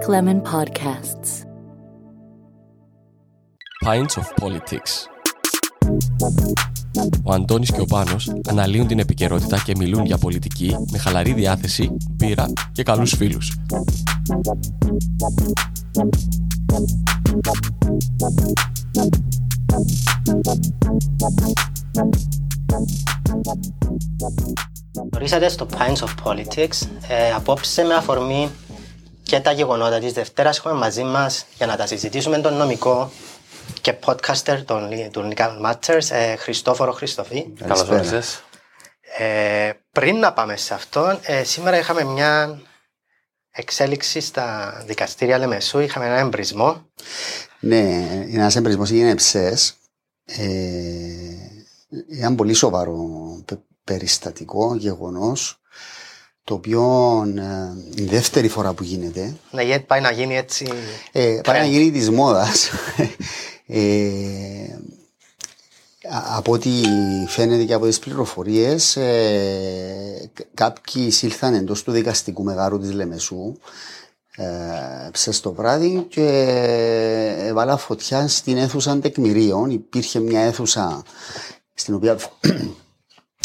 Black Lemon Podcasts. Pints of Politics. Ο Αντώνης και ο Πάνος αναλύουν την επικαιρότητα και μιλούν για πολιτική με χαλαρή διάθεση, πείρα και καλούς φίλους. Ορίσατε στο Pines of Politics. Ε, απόψε με αφορμή και τα γεγονότα της Δευτέρας έχουμε μαζί μας για να τα συζητήσουμε τον νομικό και podcaster των, του Legal Matters, ε, Χριστόφορο Χριστοφή. Καλώς ήρθες. Ε, πριν να πάμε σε αυτό, ε, σήμερα είχαμε μια εξέλιξη στα δικαστήρια Λεμεσού, είχαμε ένα εμπρισμό. Ναι, είναι ένας εμπρισμός, έγινε ψες. Ε, ένα πολύ σοβαρό πε- περιστατικό γεγονός το οποίο ε, η δεύτερη φορά που γίνεται Ναι, γιατί πάει να γίνει έτσι. ε, πάει να trend. γίνει της μόδας ε, α- από ό,τι φαίνεται και από τις πληροφορίες ε, κα- κάποιοι εισήλθαν εντός του δικαστικού μεγάρου της Λεμεσού ε, ψες το βράδυ και έβαλα φωτιά στην αίθουσα τεκμηρίων. Υπήρχε μια αίθουσα στην οποία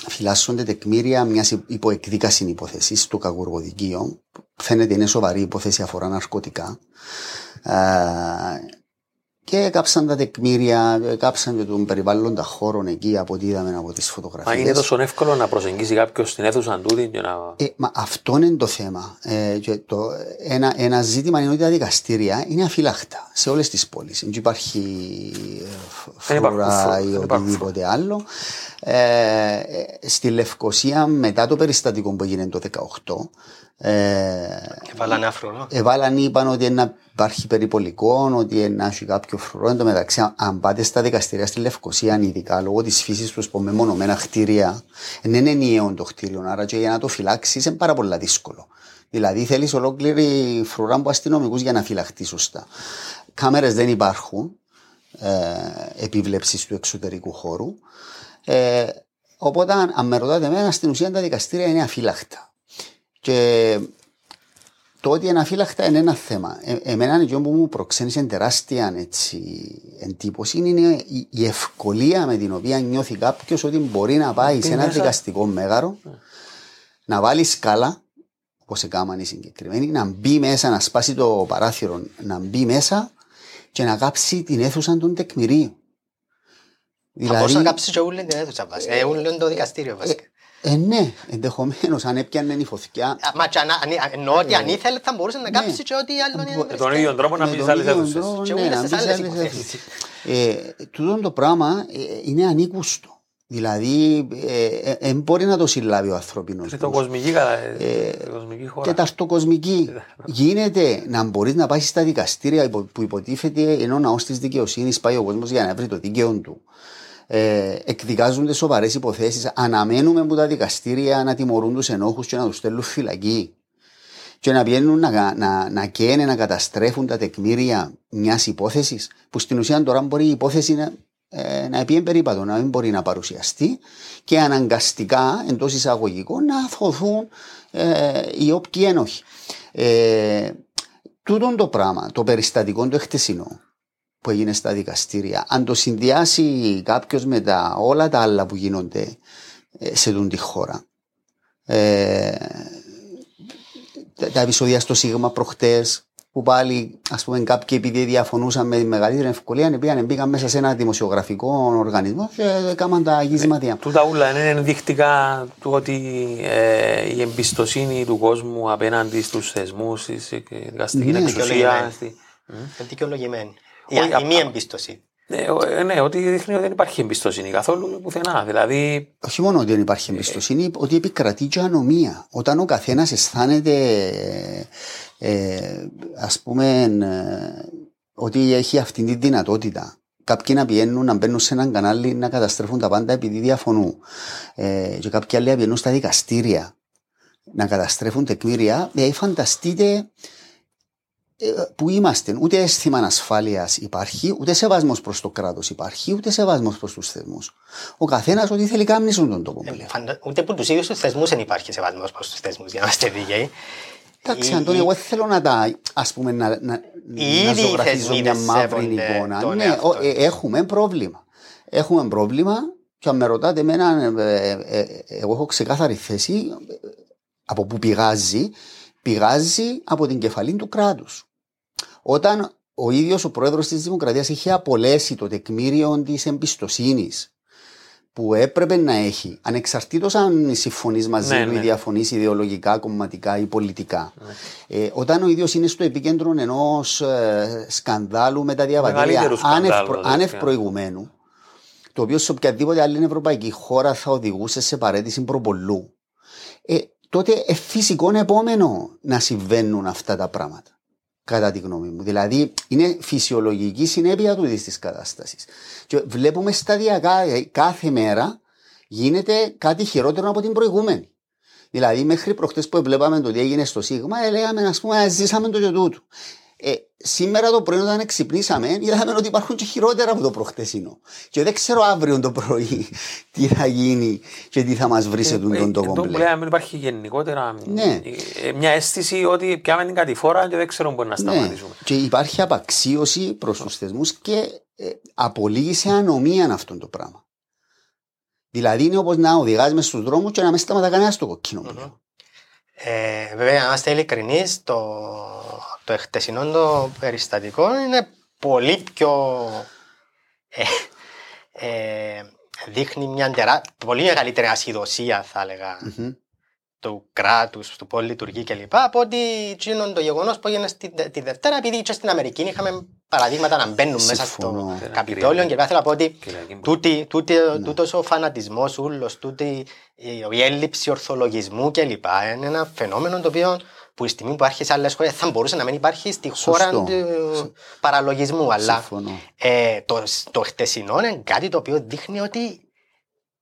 φυλάσσονται τεκμήρια μιας υποεκδίκασης υπόθεσης του κακουργοδικείο. Φαίνεται είναι σοβαρή υπόθεση, αφορά ναρκωτικά. Ε, και κάψαν τα τεκμήρια, ε, κάψαν και τον περιβάλλοντα χώρων εκεί από ό,τι είδαμε από τις φωτογραφίες. Μα είναι τόσο εύκολο να προσεγγίσει κάποιος στην αίθουσα τούτη και να. Ε, μα αυτό είναι το θέμα. Ε, και το, ένα, ένα ζήτημα είναι ότι τα δικαστήρια είναι αφυλάχτα σε όλες τις πόλεις. Δεν υπάρχει ε, φ- Δεν υπάρχουν φρούρα φρούρα, ή δεν υπάρχουν οτιδήποτε άλλο. Ε, ε, στη Λευκοσία, μετά το περιστατικό που έγινε το 2018, ε, Έβαλαν αφρό. Εβάλαν, είπαν ότι να υπάρχει περιπολικό, ότι να έχει κάποιο φρουρό. Εν τω μεταξύ, αν- αν πάτε στα δικαστήρια στη Λευκοσία, ειδικά λόγω της φύσης τους, που μεμονωμένα κτίρια, δεν είναι ενιαίο το κτίριο. Άρα και για να το φυλάξεις είναι πάρα πολύ δύσκολο. Δηλαδή, θέλεις ολόκληρη φρουρά από αστυνομικούς για να φυλαχτείς σωστά. Κάμερες δεν υπάρχουν ε, επίβλεψη του εξωτερικού χώρου. Ε, οπότε, αν, αν με ρωτάτε εμένα, στην ουσία τα δικαστήρια είναι αφύλακτα. Και το ότι είναι αφύλακτα είναι ένα θέμα. Ε, εμένα αυτό που μου προξένησε τεράστια έτσι, εντύπωση είναι η, η ευκολία με την οποία νιώθει κάποιος ότι μπορεί να πάει σε ένα μέσα. δικαστικό μέγαρο, να βάλει σκάλα, όπως έκαναν οι συγκεκριμένοι, να μπει μέσα, να σπάσει το παράθυρο, να μπει μέσα και να κάψει την αίθουσα των τεκμηρίων. Θα μπορούσε να κάψεις και ούλη την αίθουσα βασικά. Ε, ούλη είναι το δικαστήριο βασικά. Ε, ναι, ενδεχομένως αν έπιανε η φωτιά. Α, Μα και αν- αν- εννοώ ότι αν ήθελε θα μπορούσε να κάψει και ό,τι άλλο είναι. Με τον ίδιο τρόπο να με μπει τον σε άλλες ίδιο αίθουσες. τρόπο, Και ναι, όλες να τις μπει σε άλλες άλλες υποθέσεις. αίθουσες. Ε, τούτο το πράγμα ε, είναι ανήκουστο. Δηλαδή, δεν μπορεί να το συλλάβει ο ανθρώπινος. Είναι το κοσμική, κατα- η κοσμική χώρα. Τεταρτοκοσμική. Γίνεται να μπορείς να πάει στα δικαστήρια υπο- που υποτίθεται ενώ ο ναός της δικαιοσύνης πάει ο κόσμος για να βρει το δίκαιο του. Ε, εκδικάζονται σοβαρές υποθέσεις. Αναμένουμε από τα δικαστήρια να τιμωρούν τους ενόχους και να τους στέλνουν φυλακή. Και να βγαίνουν να, να, να καίνε, να καταστρέφουν τα τεκμήρια μιας υπόθεσης, που στην ουσία τώρα μπορεί η υπόθεση να, ε, να πει περίπατο, να μην μπορεί να παρουσιαστεί και αναγκαστικά εντός εισαγωγικών να αθωθούν ε, οι όποιοι ένοχοι. Ε, τούτον το πράγμα, το περιστατικό το χτεσινό που έγινε στα δικαστήρια, αν το συνδυάσει κάποιος με τα, όλα τα άλλα που γίνονται ε, σε τούν τη χώρα, ε, τα, τα επεισόδια στο Σίγμα προχτές που πάλι ας πούμε κάποιοι επειδή διαφωνούσαν με μεγαλύτερη ευκολία πήγαν, μπήκαν μέσα σε ένα δημοσιογραφικό οργανισμό και έκαναν τα γύσματα. Τούτα ούλα είναι ενδεικτικά του ότι ε, η εμπιστοσύνη του κόσμου απέναντι στους θεσμούς, στη δικαστική Ναι. εξουσία. Δικαιολογημένη. στη- Είναι δικαιολογημένη. Η, Όχι, η απ- μη απ- εμπιστοσύνη. Ναι, ο- ε, ναι, ότι δείχνει ότι δεν υπάρχει εμπιστοσύνη καθόλου πουθενά. Δηλαδή, όχι μόνο ότι δεν υπάρχει εμπιστοσύνη, ότι επικρατεί και ανομία. Όταν ο καθένας αισθάνεται, ε, ας πούμε, ε, ότι έχει αυτή τη δυνατότητα. Κάποιοι να πηγαίνουν, να μπαίνουν σε έναν κανάλι να καταστρέφουν τα πάντα επειδή διαφωνούν. Ε, και κάποιοι άλλοι να πηγαίνουν στα δικαστήρια να καταστρέφουν τεκμήρια. Δηλαδή, φανταστείτε ε, που είμαστε. Ούτε αίσθημα ασφάλεια υπάρχει, ούτε σεβασμός προς το κράτος υπάρχει, ούτε σεβασμός προς τους θεσμούς. Ο καθένας ό,τι θέλει κάνεις στον τόπο Ε, πλέον. φαντα- Ούτε που τους ίδιους τους θεσμούς δεν υπάρχει σεβασμός προς τους θεσμούς, για να είμαστε δίκαιοι. Εντάξει, Οι- Αντώνη, οι- εγώ δεν θέλω να τα, ας πούμε, να, να, Οι να ίδιοι οι ζωγραφίζω θεσμοί μια δεν μαύρη σέβονται εικόνα. τον Ναι, εαυτό ο- ε, έχουμε πρόβλημα. Έχουμε πρόβλημα και αν με ρωτάτε εμένα, ε, ε, ε, εγώ έχω ξεκάθαρη θέση ε, από πού πηγάζει. Πηγάζει από την κεφαλή του κράτους. Όταν ο ίδιος ο πρόεδρος της Δημοκρατίας είχε απολέσει το τεκμήριο της εμπιστοσύνης που έπρεπε να έχει, ανεξαρτήτως αν συμφωνείς μαζί Ναι, του ναι. ή διαφωνείς ιδεολογικά, κομματικά ή πολιτικά. Ε, όταν ο ίδιος είναι στο επίκεντρο ενός ε, σκανδάλου με τα διαβατήρια Μεγαλύτερου σκανδάλου, άνευ, προ- δηλαδή. άνευ προηγουμένου, το οποίο σε οποιαδήποτε άλλη ευρωπαϊκή χώρα θα οδηγούσε σε παρέτηση προπολού, ε, τότε ε, φυσικό επόμενο να συμβαίνουν αυτά τα πράγματα. Κατά τη γνώμη μου. Δηλαδή, είναι φυσιολογική συνέπεια του της κατάστασης. Και βλέπουμε σταδιακά, ε, κάθε μέρα γίνεται κάτι χειρότερο από την προηγούμενη. Δηλαδή, μέχρι προχτές που βλέπαμε το τι έγινε στο Σίγμα, ε, λέγαμε, ας πούμε, «Α, ζήσαμε το και τούτο. Ε, σήμερα το πρωί, όταν ξυπνήσαμε, είδαμε ότι υπάρχουν και χειρότερα από το προχτεσινό. Και δεν ξέρω αύριο το πρωί τι θα γίνει και τι θα μας βρει σε τούτον το Εδώ που κομπλέ. λέμε υπάρχει γενικότερα Ναι. ε, μια αίσθηση ότι πιάμε την κατηφόρα και δεν ξέρουμε πού να Ναι, σταματήσουμε. και υπάρχει απαξίωση προς τους θεσμούς και ε, απολύγει ανομία αυτό το πράγμα. Δηλαδή είναι όπως να οδηγάς μες στους δρόμους και να μην σταματά κανένας στο κοκκινο πλέον. Ε, βέβαια, αν είμαστε ειλικρινείς, το, το εχτεσινό το περιστατικό είναι πολύ πιο. Ε, ε, δείχνει μια τερά, πολύ μεγαλύτερη ασυδοσία, θα έλεγα, Μμμ. Του κράτους, του πώς λειτουργεί κλπ. Από ότι εκείνο το γεγονός που έγινε στη, τη Δευτέρα, επειδή και στην Αμερική είχαμε παραδείγματα να μπαίνουν μέσα Συμφωνώ. στο Καπιτόλιο και θέλω να πω ότι Κυριακή. τούτη, τούτη, Ναι. τούτος ο φανατισμός ούλος, τούτη η, η έλλειψη ορθολογισμού κλπ. είναι ένα φαινόμενο το οποίο που η στιγμή που άρχισε σε άλλες χώρες θα μπορούσε να μην υπάρχει στη χώρα Σωστό. του παραλογισμού. Αλλά Συμφωνώ. ε, το, το χτεσινό είναι κάτι το οποίο δείχνει ότι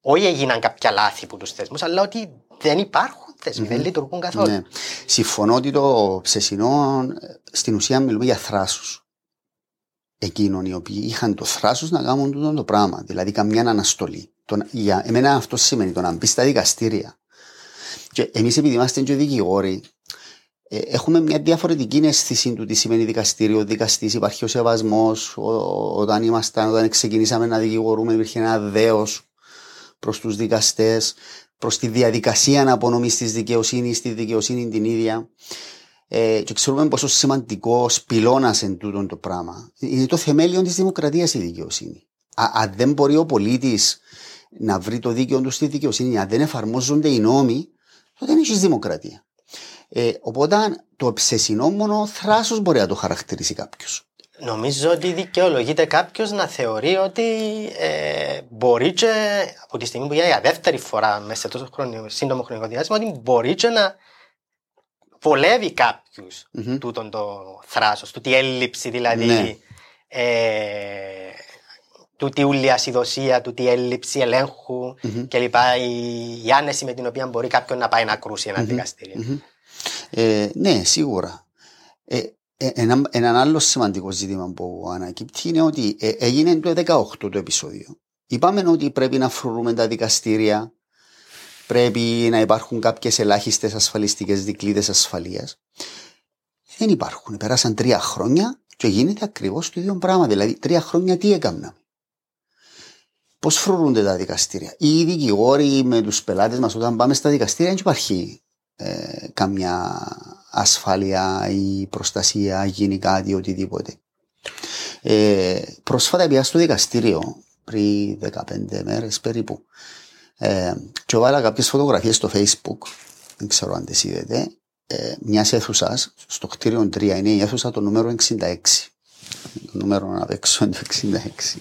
όχι έγιναν κάποια λάθη από τους θεσμούς, αλλά ότι δεν υπάρχουν θεσμοί, δεν λειτουργούν καθόλου. Ναι. Συμφωνώ ότι το ψεσινό ε, στην ουσία μιλούμε για θράσους. Εκείνων οι οποίοι είχαν το θράσος να κάνουν τούτο το πράγμα. Δηλαδή καμιά αναστολή. Το, να- για εμένα αυτό σημαίνει το να μπει στα δικαστήρια. Και εμείς επειδή είμαστε και δικηγόροι, ε, έχουμε μια διαφορετική αίσθηση του τι σημαίνει δικαστήριο, δικαστής, υπάρχει ο σεβασμός. Όταν, ήμασταν, όταν ξεκινήσαμε να δικηγορούμε, υπήρχε ένα δέος προς τους δικαστές, προς τη διαδικασία απονομή της δικαιοσύνης, τη δικαιοσύνη την ίδια. Ε, και ξέρουμε πόσο σημαντικός πυλώνας εν τούτο το πράγμα. Είναι το θεμέλιο της δημοκρατίας η δικαιοσύνη. Α, αν δεν μπορεί ο πολίτης να βρει το δίκαιο του στη δικαιοσύνη, αν δεν εφαρμόζονται οι νόμοι, τότε δεν έχει δημοκρατία. Ε, οπότε το ψεσινό μόνο θράσος μπορεί να το χαρακτηρίσει κάποιος. Νομίζω ότι δικαιολογείται κάποιος να θεωρεί ότι ε, μπορεί και από τη στιγμή που για δεύτερη φορά μέσα σε τόσο χρονικό, σύντομο χρονικό διάστημα, ότι μπορεί και να βολεύει κάποιους Μμμ. τούτον το θράσος, τούτη έλλειψη δηλαδή, Ναι. ε, τούτη ούλη ασυδοσία, τούτη έλλειψη ελέγχου Μμμ. κλπ. Η, η άνεση με την οποία μπορεί κάποιον να πάει να κρούσει ένα δικαστήριο. Μμμ. Ε, ναι, σίγουρα. Ε, ε, ένα, ένα άλλο σημαντικό ζήτημα που ανακύπτει είναι ότι ε, έγινε το 18 το επεισόδιο. Είπαμε ότι πρέπει να φρουρούμε τα δικαστήρια, πρέπει να υπάρχουν κάποιες ελάχιστες ασφαλιστικές δικλείδες ασφαλείας. Δεν υπάρχουν. Πέρασαν τρία χρόνια και γίνεται ακριβώς το ίδιο πράγμα. Δηλαδή, τρία χρόνια τι έκαναμε. Πώς φρουρούνται τα δικαστήρια; Οι δικηγόροι με τους πελάτες μας, όταν πάμε στα δικαστήρια, δεν υπάρχει ε, καμιά ασφάλεια ή προστασία, γίνει κάτι, οτιδήποτε. Ε, πρόσφατα πήγα στο δικαστήριο πριν 15 μέρες περίπου ε, και βάλα κάποιες φωτογραφίες στο facebook δεν ξέρω αν τις είδετε ε, μιας αίθουσας στο κτίριο 3 είναι η αίθουσα το νούμερο 66 το νούμερο απ' έξω είναι το 66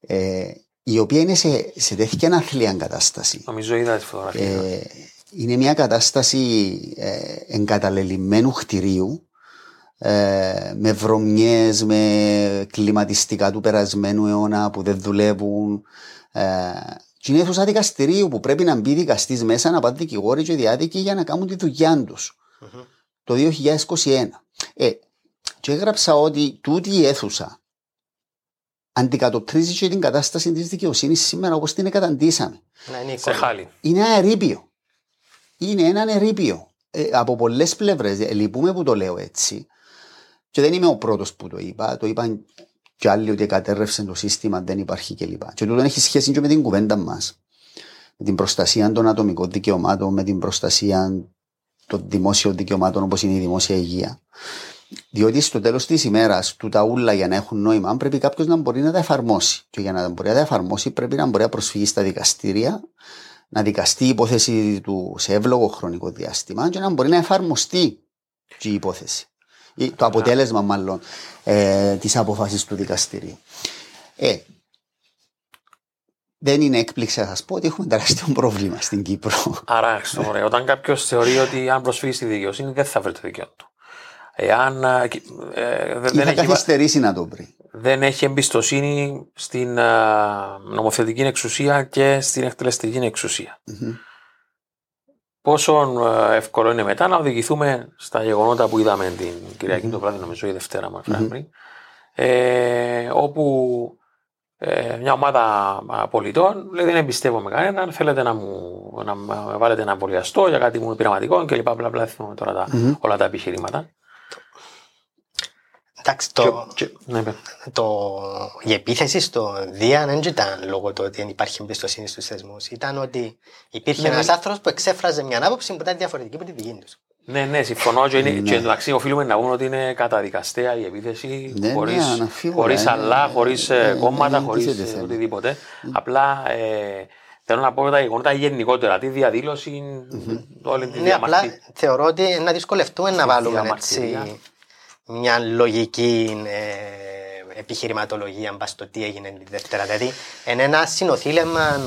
ε, η οποία είναι σε, σε τέτοια αθλία κατάσταση Νομίζω είδα τι φωτογραφίε. ε, είναι μια κατάσταση ε, εγκαταλελειμμένου κτηρίου ε, με βρωμιές, με κλιματιστικά του περασμένου αιώνα που δεν δουλεύουν. Ε, και είναι αίθουσα δικαστηρίου που πρέπει να μπει δικαστής μέσα, να πάνε δικηγόροι και διάδικοι για να κάνουν τη δουλειά τους. Μμμ. Το 2021. Ε, και έγραψα ότι τούτη η αίθουσα αντικατοπτρίζει και την κατάσταση της δικαιοσύνης σήμερα όπως την καταντήσαμε Να είναι η Σε εικόνα. χάλι. είναι ένα ερείπιο. Είναι ένα ερείπιο. ε, από πολλές πλευρές. Ε, λυπούμε που το λέω έτσι. Και δεν είμαι ο πρώτος που το είπα. Το είπαν και άλλοι ότι κατέρρευσε το σύστημα, δεν υπάρχει κλπ. Και τούτο έχει σχέση και με την κουβέντα μας. Με την προστασία των ατομικών δικαιωμάτων, με την προστασία των δημόσιων δικαιωμάτων όπως είναι η δημόσια υγεία. Διότι στο τέλος της ημέρας, του τα ούλα για να έχουν νόημα, πρέπει κάποιος να μπορεί να τα εφαρμόσει. Και για να μπορεί να τα εφαρμόσει, πρέπει να μπορεί να προσφύγει στα δικαστήρια, να δικαστεί η υπόθεση του σε εύλογο χρονικό διάστημα και να μπορεί να εφαρμοστεί και η υπόθεση. Ή το αποτέλεσμα, μάλλον, ε, της απόφαση του δικαστηρίου. Ε, δεν είναι έκπληξη να σας πω ότι έχουμε τεράστιο πρόβλημα στην Κύπρο. Άρα, ωραία. Όταν κάποιος θεωρεί ότι αν προσφύγει στη δικαιοσύνη δεν θα βρει το δικαίωμα του. Εάν. Ε, ε δεν θα καθυστερήσει να το βρει. Δεν έχει εμπιστοσύνη στην ε, νομοθετική εξουσία και στην εκτελεστική εξουσία. Mm-hmm. Πόσο ε, εύκολο είναι μετά να οδηγηθούμε στα γεγονότα που είδαμε την Κυριακή mm-hmm. το βράδυ, νομίζω η Δευτέρα μα mm-hmm. ε, όπου ε, μια ομάδα πολιτών λέει δεν εμπιστεύομαι κανέναν, θέλετε να μου να με βάλετε να εμβολιαστώ για κάτι μου πειραματικό και λοιπά, μπλα, μπλα, τώρα τα, mm-hmm. όλα τα επιχειρήματα. Εντάξει, το, και, ναι, το, η επίθεση στο Δία δεν ήταν λόγω του ότι δεν υπάρχει εμπιστοσύνη στους θεσμούς. Ήταν ότι υπήρχε ναι, ένας ναι. άνθρωπος που εξέφραζε μια άποψη που ήταν διαφορετική από τη δική τους. Ναι, ναι, συμφωνώ. Και, είναι, ναι. και εντάξει, οφείλουμε να πούμε ότι είναι καταδικαστέα η επίθεση ναι, χωρί ναι, χωρίς αλλά, χωρίς ε, κόμματα, χωρίς ε, οτιδήποτε. Απλά ε, θέλω να πω τα γεγονότα γενικότερα. Τη διαδήλωση, όλη τη Ναι, απλά θεωρώ ότι να δυσκολευτούμε να βάλουμε έτσι μια λογική ε, επιχειρηματολογία μπα στο τι έγινε τη Δευτέρα. Δηλαδή, είναι ένα συνοθήλευμα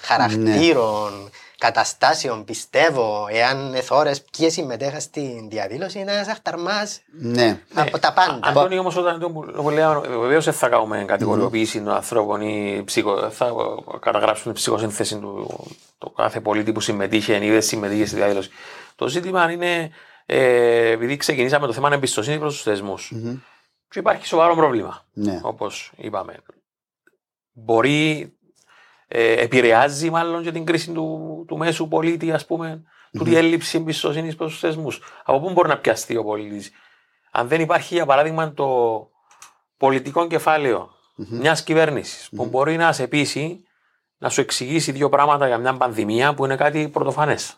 χαρακτήρων, ναι. καταστάσεων, πιστεύω, εάν εθώρες ποιες συμμετέχαν στην διαδήλωση, είναι ένα αχταρμά ναι. από ναι. τα πάντα. Αντώνη, όμως, όταν το λέω, βεβαίως δεν θα κάνουμε κατηγοριοποίηση των ανθρώπων ή ψυχο, θα καταγράψουμε την ψυχοσύνθεση του το κάθε πολίτη που συμμετείχε ή δεν συμμετείχε στη διαδήλωση. Το ζήτημα είναι ε, επειδή ξεκινήσαμε το θέμα εμπιστοσύνη προς τους θεσμούς. Mm-hmm. Και υπάρχει σοβαρό πρόβλημα. Ναι. Όπως είπαμε. Μπορεί, ε, επηρεάζει μάλλον και την κρίση του, του μέσου πολίτη, ας πούμε, mm-hmm. του έλλειψη εμπιστοσύνης προς τους θεσμούς. Από πού μπορεί να πιαστεί ο πολίτης, αν δεν υπάρχει, για παράδειγμα, το πολιτικό κεφάλαιο mm-hmm. μιας κυβέρνησης που μπορεί να σε πείσει να σου εξηγήσει δύο πράγματα για μια πανδημία που είναι κάτι πρωτοφανές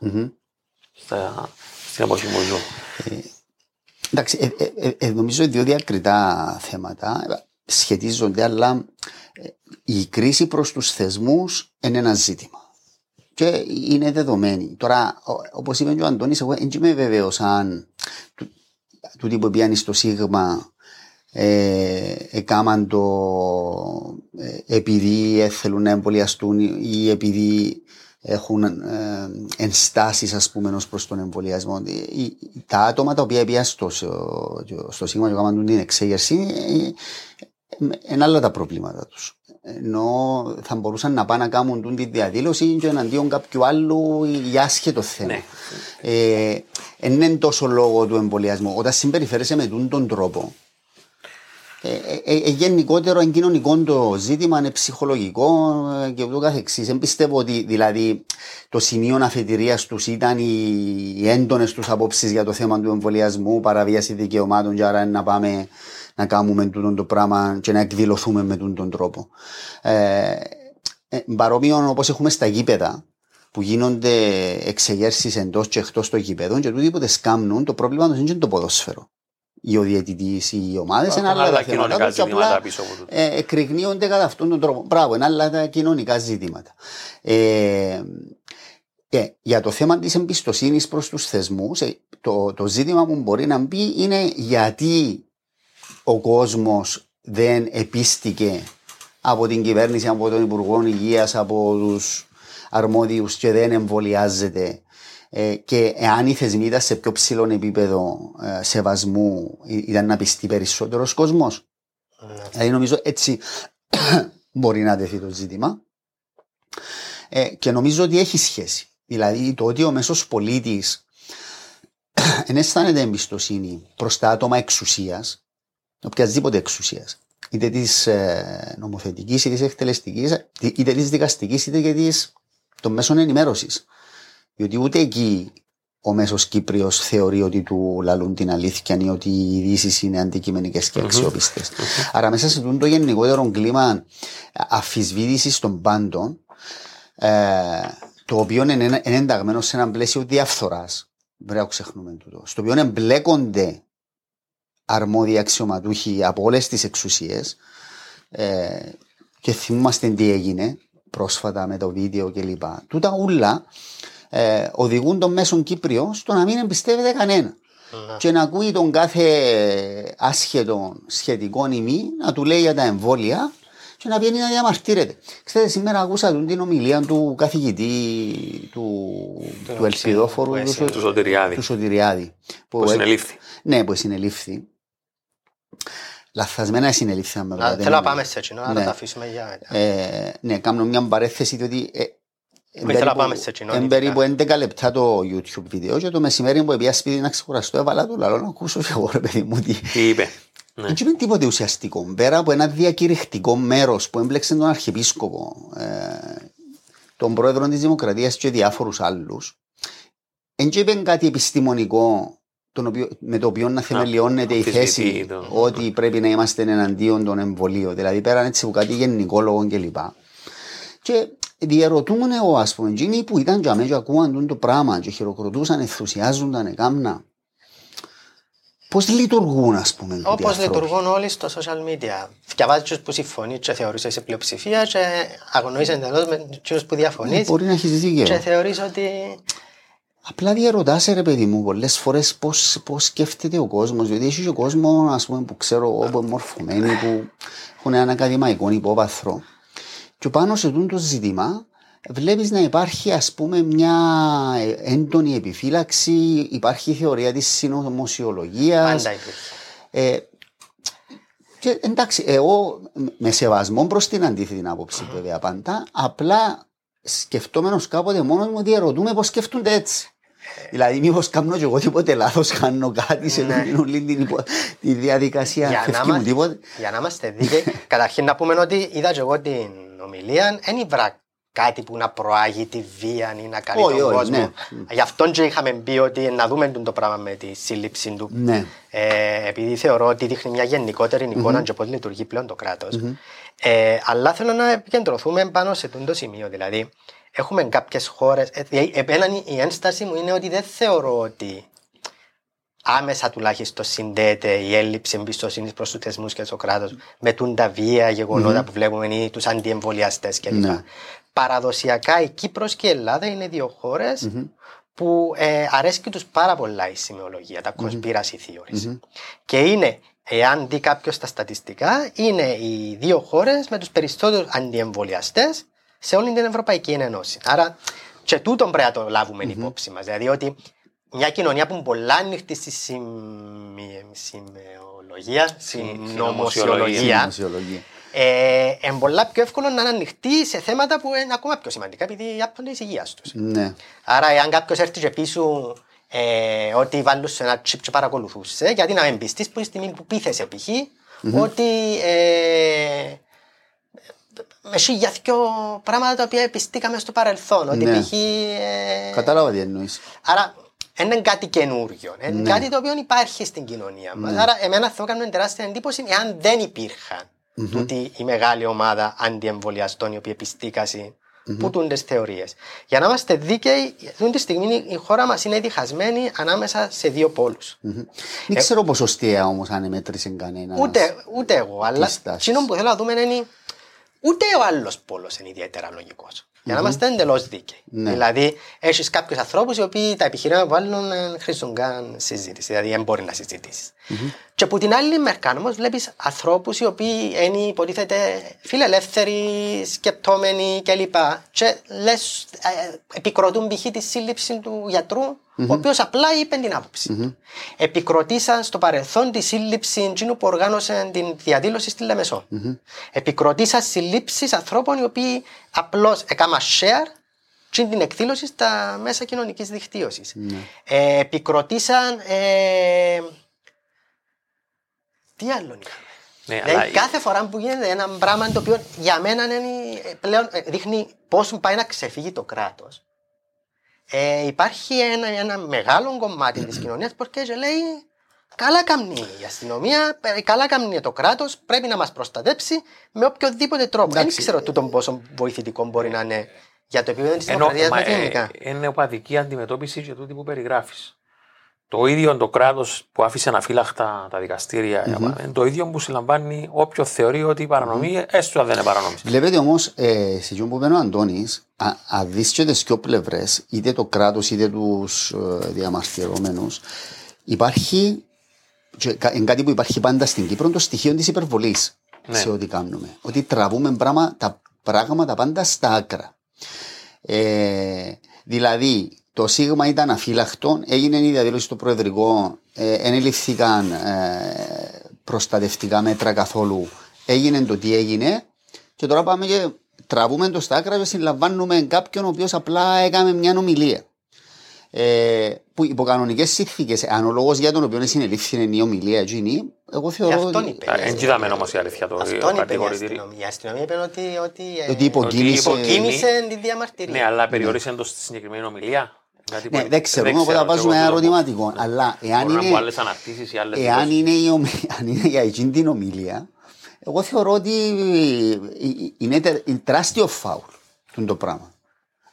στην εποχή μου ζω. Ε, εντάξει, ε, ε, ε, νομίζω δύο διακριτά θέματα σχετίζονται, αλλά η κρίση προς τους θεσμούς είναι ένα ζήτημα. Και είναι δεδομένη. Τώρα, όπως είπε και ο Αντώνης, εγώ δεν είμαι βέβαιος αν τούτοι που πιάνει στο Σίγμα ε, έκαναν το ε, επειδή θέλουν να εμβολιαστούν ή επειδή έχουν ε, ενστάσεις ας πούμε ως προς τον εμβολιασμό. Τα άτομα τα οποία πήγαν στο, στο σήμα και κάνουν την εξέγερση είναι άλλα τα προβλήματα τους. Ενώ θα μπορούσαν να πάνε να κάνουν τη διαδήλωση και εναντίον κάποιου άλλου για άσχετο θέμα. Ναι. Ε, είναι τόσο λόγο του εμβολιασμού. Όταν συμπεριφέρεσαι με τον τρόπο, ε, ε, ε, γενικότερο εγκοινωνικό το ζήτημα, είναι ψυχολογικό ε, και ούτω καθεξής. Δεν πιστεύω ότι δηλαδή το σημείο αφετηρίας τους ήταν οι έντονες τους απόψεις για το θέμα του εμβολιασμού, παραβίαση δικαιωμάτων, και άρα να πάμε να κάνουμε τούτο το πράγμα και να εκδηλωθούμε με τον τρόπο. Ε, παρόμοιο όπως έχουμε στα γήπεδα, που γίνονται εξεγέρσεις εντός και εκτός των γήπεδων και τούτο σκάμνουν, το πρόβλημα τους είναι το ποδόσφαιρο ή ο διαιτητή ή οι ομάδες. Είναι άλλα τα κοινωνικά ζητήματα πίσω από τούτο. Ε, εκρηγνύονται κατά αυτόν τον τρόπο. Μπράβο, είναι άλλα τα κοινωνικά ζητήματα. Ε, ε, για το θέμα της εμπιστοσύνης προς τους θεσμούς, ε, το, το ζήτημα που μπορεί να μπει είναι γιατί ο κόσμος δεν επίστηκε από την κυβέρνηση, από τον Υπουργό Υγείας, από τους αρμόδιους και δεν εμβολιάζεται ε, και εάν οι θεσμοί ήταν σε πιο ψηλό επίπεδο ε, σεβασμού, ήταν να πιστεί περισσότερος κόσμος. Ναι. Δηλαδή νομίζω έτσι μπορεί να τεθεί το ζήτημα. Ε, και νομίζω ότι έχει σχέση. Δηλαδή το ότι ο μέσος πολίτης δεν αισθάνεται εμπιστοσύνη προς τα άτομα εξουσίας, οποιασδήποτε εξουσίας, είτε της ε, νομοθετικής, είτε της εκτελεστικής, είτε της δικαστικής, είτε και της των μέσων ενημέρωσης. Διότι ούτε εκεί ο μέσος Κύπριος θεωρεί ότι του λαλούν την αλήθεια ή ότι οι ειδήσεις είναι αντικειμενικές και αξιόπιστες. Άρα, μέσα σε το γενικότερο κλίμα αφισβήτησης των πάντων, ε, το οποίο είναι ενταγμένο σε ένα πλαίσιο διαφθοράς, πρέπει να ξεχνούμε τούτο, στο οποίο εμπλέκονται αρμόδιοι αξιωματούχοι από όλες τις εξουσίες. Ε, και θυμούμαστε τι έγινε πρόσφατα με το βίντεο κλπ. Τούτα ούλα ε, οδηγούν τον μέσον Κύπριο στο να μην εμπιστεύεται κανένα. Ναι. Και να ακούει τον κάθε άσχετο σχετικό νημή να του λέει για τα εμβόλια και να βγαίνει να διαμαρτύρεται. Ξέρετε, σήμερα ακούσα την ομιλία του καθηγητή του, του Ελπιδόφορου, του, του, Σωτηριάδη. Του Σωτηριάδη που, που συνελήφθη. Ναι, που συνελήφθη. Λαθασμένα συνελήφθηκαν με Θέλω να πάμε σε έτσι, να ναι. τα αφήσουμε για ε, Ναι, κάνω μια παρέθεση διότι ε, είναι περίπου 11 λεπτά το YouTube βίντεο και το μεσημέρι που πήγα σπίτι να ξεκουραστώ έβαλα το λαλό να ακούσω και εγώ ρε παιδί μου τι είπε. Δεν είπε τίποτε ουσιαστικό. Πέρα από ένα διακηρυχτικό μέρος που έμπλεξε τον Αρχιεπίσκοπο, ε, τον πρόεδρο της Δημοκρατίας και διάφορους άλλους, δεν είπε κάτι επιστημονικό οποίο, με το οποίο να θεμελιώνεται η θέση το... ότι πρέπει να είμαστε εναντίον των εμβολίων. Δηλαδή πέραν έτσι από κάτι γενικόλογο κλπ. Και διαρωτούν εγώ, α πούμε, εκείνοι που ήταν για μένα ακούαν το πράγμα και χειροκροτούσαν, ενθουσιάζονταν, έκαναν. Πώς λειτουργούν, ας πούμε, Όπως λειτουργούν όλοι στο social media. Διαβάζει που συμφωνείς και θεωρείς σε πλειοψηφία, και αγνοείς εντελώς με του που διαφωνείς. Ε, μπορεί να έχεις δίκιο. Και θεωρείς ότι Απλά διαρωτάς, ρε παιδί μου, πολλές φορές πώς σκέφτεται ο κόσμος. Διότι έχει ο κόσμος που ξέρω εγώ, που είναι μορφωμένοι, που έχουν ένα ακαδημαϊκό υπόβαθρο. Και πάνω σε αυτό το ζήτημα, βλέπεις να υπάρχει ας πούμε μια έντονη επιφύλαξη, υπάρχει η θεωρία της συνωμοσιολογίας. Πάντα ε, και εντάξει, εγώ με σεβασμό προς την αντίθετη άποψη, βέβαια πάντα, απλά σκεφτόμενος κάποτε μόνος μου διαρωτούμε πώς σκέφτονται έτσι. Δηλαδή, μήπως κάνω και εγώ τίποτε λάθος, κάνω κάτι σε ναι. την τη διαδικασία. Για να, τίποτε. για να είμαστε δίκαιοι, καταρχήν να πούμε ότι είδα και εγώ την ομιλία, δεν ήβρα κάτι που να προάγει τη βία ή να κάνει τον κόσμο. Ναι. Γι' αυτόν και είχαμε πει ότι να δούμε το πράγμα με τη σύλληψη του. Ναι. Ε, επειδή θεωρώ ότι δείχνει μια γενικότερη εικόνα mm-hmm. και πώς λειτουργεί πλέον το κράτος. Mm-hmm. Ε, αλλά θέλω να επικεντρωθούμε πάνω σε αυτό το σημείο. Δηλαδή, έχουμε κάποιες χώρες. Εμένα η ένσταση μου είναι ότι δεν θεωρώ ότι άμεσα τουλάχιστον συνδέεται η έλλειψη εμπιστοσύνης προς τους θεσμούς και το κράτος με τα βία γεγονότα mm-hmm. που βλέπουμε ή τους αντιεμβολιαστές κλπ. Ναι. Παραδοσιακά η Κύπρος και η Ελλάδα είναι δύο χώρες mm-hmm. που ε, αρέσκει τους πάρα πολλά η σημειολογία, τα conspiracy theories. Mm-hmm. Και είναι, εάν δει κάποιος τα στατιστικά, είναι οι δύο χώρες με τους περισσότερους αντιεμβολιαστές σε όλη την Ευρωπαϊκή Ένωση. Άρα και τούτο πρέπει να το λάβουμε mm-hmm. υπόψη μας. Δηλαδή ότι μια κοινωνία που είναι πολλά ανοιχτή στη σημεολογία, συνωμοσιολογία, ε, είναι πολλά πιο εύκολο να ανοιχτεί σε θέματα που είναι ακόμα πιο σημαντικά επειδή άπτονται της υγείας τους. Ναι. Άρα, εάν κάποιος έρθει και πίσω ε, ότι βάλουν σε ένα τσίπ και παρακολουθούσε, γιατί να μην πιστεί που τη στιγμή που πείθεσαι π.χ. Mm-hmm. ότι ε, με σίγια δυο πράγματα τα οποία πιστήκαμε στο παρελθόν. Ότι ναι. π.χ. Ε, Κατάλαβα τι εννοείς. Άρα, δεν είναι κάτι καινούριο. Είναι ναι. κάτι το οποίο υπάρχει στην κοινωνία μας. Ναι. Άρα, εμένα θα έκανε τεράστια εντύπωση εάν δεν υπήρχαν mm-hmm. τούτη η μεγάλη ομάδα αντιεμβολιαστών οι οποίοι πιστήκασαν mm-hmm. που τούν τι θεωρίες. Για να είμαστε δίκαιοι, αυτή τη στιγμή η χώρα μας είναι διχασμένη ανάμεσα σε δύο πόλους. Mm-hmm. Δεν ξέρω ποσοστιαία όμως αν μέτρησε κανένας. Ούτε, ούτε εγώ. Αλλά αυτό που θέλω να δούμε είναι ούτε ο άλλος πόλος είναι ιδιαίτερα λογικός. Για να είμαστε εντελώς δίκαιοι. Ναι. Δηλαδή, έχεις κάποιους ανθρώπους οι οποίοι τα επιχειρήματα που βάλουν δεν χρήσουν καν συζήτηση. Δηλαδή, δεν μπορεί να συζητήσεις. Mm-hmm. Και από την άλλη μερικά όμως βλέπεις ανθρώπους οι οποίοι είναι υποτίθεται φιλελεύθεροι, σκεπτόμενοι κλπ. Και λες, ε, επικροτούν π.χ. τη σύλληψη του γιατρού, mm-hmm. ο οποίος απλά είπε την άποψη. Mm-hmm. Επικροτήσαν στο παρελθόν τη σύλληψη εκείνου που οργάνωσε την διαδήλωση στη Λεμεσό. Mm-hmm. Επικροτήσαν συλλήψει ανθρώπων οι οποίοι απλώς έκαναν share την εκδήλωση στα μέσα κοινωνικής δικτύωσης. Mm-hmm. Ε, επικροτήσαν. Ε, τι άλλο είχαμε. Ναι, δηλαδή, αλλά... κάθε φορά που γίνεται ένα πράγμα το οποίο για μένα είναι, πλέον ε, δείχνει πώς πάει να ξεφύγει το κράτος. ε, υπάρχει ένα, ένα μεγάλο κομμάτι της κοινωνίας που και λέει Καλά κάνει η αστυνομία, ε, καλά κάνει το κράτος, πρέπει να μας προστατέψει με οποιοδήποτε τρόπο. Δεν ξέρω τούτο πόσο βοηθητικό μπορεί να είναι για το επίπεδο της δημοκρατίας μα γενικά. Είναι οπαδική αντιμετώπιση για τούτη που περιγράφεις. Το ίδιο το κράτος που άφησε αναφύλακτα τα δικαστήρια, mm-hmm. το ίδιο που συλλαμβάνει όποιο θεωρεί ότι η παρανομη mm-hmm. έστω αν δεν είναι παρανομή. Βλέπετε όμως, ε, σε αυτό που είπε ο Αντώνης, αν δει και τις δύο πλευρές, είτε το κράτος είτε τους ε, διαμαρτυρόμενους, υπάρχει είναι κάτι που υπάρχει πάντα στην Κύπρο, το στοιχείο της υπερβολής ναι. σε ό,τι κάνουμε. Ότι τραβούμε πράγμα, τα πράγματα πάντα στα άκρα. Ε, δηλαδή, το Σίγμα ήταν αφύλακτο, έγινε η διαδήλωση στο Προεδρικό, ε, ενεληφθήκαν ε, προστατευτικά μέτρα καθόλου, έγινε το τι έγινε και τώρα πάμε και τραβούμε το στα άκρα και συλλαμβάνουμε κάποιον ο οποίος απλά έκανε μια ομιλία ε, που υπό κανονικές συνθήκες, αν ο λόγος για τον οποίο συνελήφθη είναι η ομιλία εκείνη, εγώ θεωρώ ότι. Δεν είδαμε όμως η αλήθεια το κατηγορητήριο. Η αστυνομία είπε ότι, ότι, ότι υποκίνησε, υποκίνησε τη διαμαρτυρία. Ναι, αλλά περιορίσε το στη συγκεκριμένη ομιλία. Ναι, δεν ξέρουμε, οπότε βάζουμε ένα ερωτηματικό. Αλλά εάν είναι, εάν είναι, η, αν είναι για εκείνη την ομιλία, εγώ θεωρώ ότι είναι τεράστιο φάουλ το πράγμα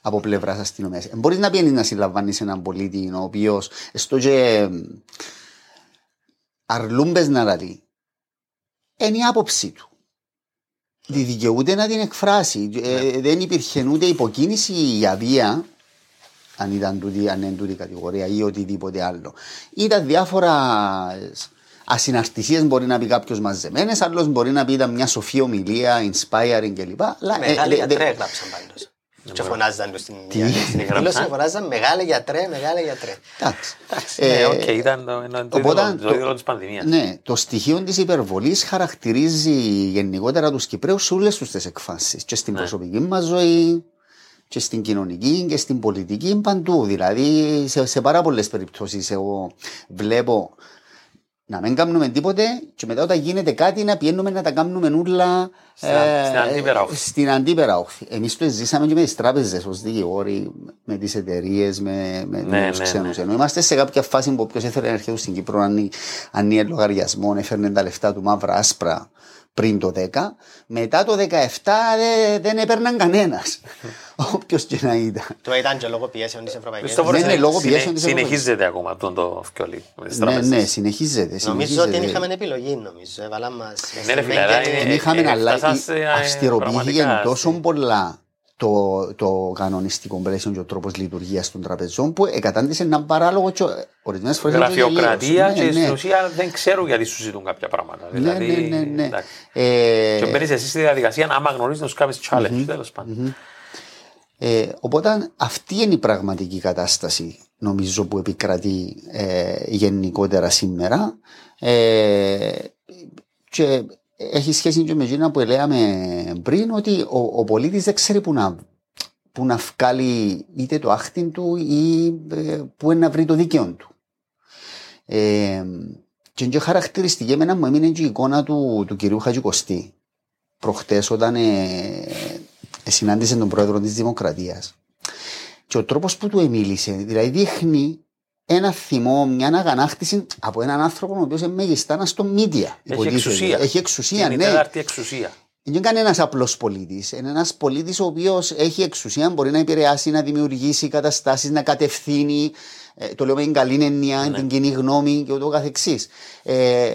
από πλευράς αστυνομίας. Μπορείς να πιένεις να συλλαμβάνεις έναν πολίτη ο οποίος στο και αρλούμπε να ραλεί. Είναι η άποψή του. Τη δικαιούται να την εκφράσει. Ε, δεν υπήρχε ούτε υποκίνηση για βία, αν ήταν τούτη, αν είναι τούτη κατηγορία ή οτιδήποτε άλλο. Ήταν διάφορα ασυναρτησίες μπορεί να πει κάποιος μαζεμένες, άλλος μπορεί να πει ήταν μια σοφή ομιλία, inspiring κλπ. Μεγάλη ε, γιατρέ έγραψαν πάντως. Και φωνάζαν στην εκδήλωση, φωνάζαν μεγάλε γιατρέ, μεγάλε γιατρέ. Εντάξει. Ναι, ε, οκ, ήταν το ίδιο της πανδημίας. Ναι, το στοιχείο της υπερβολής χαρακτηρίζει γενικότερα τους Κυπρέους σε όλες τις εκφάνσεις. Και στην ναι. προσωπική μας ζωή, και στην κοινωνική και στην πολιτική παντού. Δηλαδή, σε, σε πάρα πολλές περιπτώσεις, εγώ βλέπω να μην κάνουμε τίποτε και μετά όταν γίνεται κάτι να πιένουμε να τα κάνουμε νουλα ε, στην αντίπερα όχθη. Στην αντίπερα όχθη. Εμείς το ζήσαμε και με τις τράπεζες ως δικηγόροι, με τις εταιρείες, με, με ναι, τους ναι, ξένους. Ναι. Ενώ είμαστε σε κάποια φάση που όποιος ήθελε να έρχεται στην Κύπρο αν ανοίγει λογαριασμό, έφερνε τα λεφτά του μαύρα άσπρα πριν το 10. Μετά το 17 δεν, δεν έπαιρναν κανένας. Όποιος και να ήταν. Το ήταν και λόγω πιέσεων της Ευρωπαϊκής Ένωση. Ναι, ναι, λόγω πιέσεων της Συνεχίζεται ακόμα αυτό το φιόλι. Ναι, ναι, συνεχίζεται. Νομίζω ότι δεν είχαμε επιλογή, νομίζω. Έβαλα μας. Ναι, ρε φίλε, δεν είχαμε, αλλά αυστηροποιήθηκε τόσο πολλά το, το κανονιστικό πλαίσιο και ο τρόπος λειτουργίας των τραπεζών που εκατάντησε έναν παράλογο και ορισμένες φορές. Γραφειοκρατία και ναι, στην ναι. ουσία δεν ξέρουν γιατί σου ζητούν κάποια πράγματα. Ναι, δηλαδή, ναι, ναι, ναι. Ε... Και μπαίνεις εσύ στη διαδικασία, άμα γνωρίζει να σου κάνεις challenge, τέλος πάντων. Ε, οπότε αυτή είναι η πραγματική κατάσταση νομίζω που επικρατεί ε, γενικότερα σήμερα ε, και έχει σχέση και με εκείνα που λέγαμε πριν ότι ο, ο πολίτης δεν ξέρει που να, που να βγάλει είτε το άχτιν του ή ε, που να βρει το δίκαιο του. Ε, και είναι χαρακτηριστική εμένα μου έμεινε και η εικόνα του, του κυρίου Χατζικοστή προχτές όταν ε, ε, συνάντησε τον πρόεδρο της Δημοκρατίας. Και ο τρόπος που του εμίλησε, δηλαδή δείχνει ένα θυμό, μια αγανάκτηση από έναν άνθρωπο ο οποίος είναι μεγιστάνα στο μίδια. Έχει εξουσία. Έχει εξουσία, είναι ναι. εξουσία. Δεν είναι κανένας απλός πολίτης. Είναι ένας πολίτης ο οποίος έχει εξουσία, μπορεί να επηρεάσει, να δημιουργήσει καταστάσεις, να κατευθύνει. Ε, το λέω με την καλή έννοια, ναι. την κοινή γνώμη και ούτω καθεξής. Ε,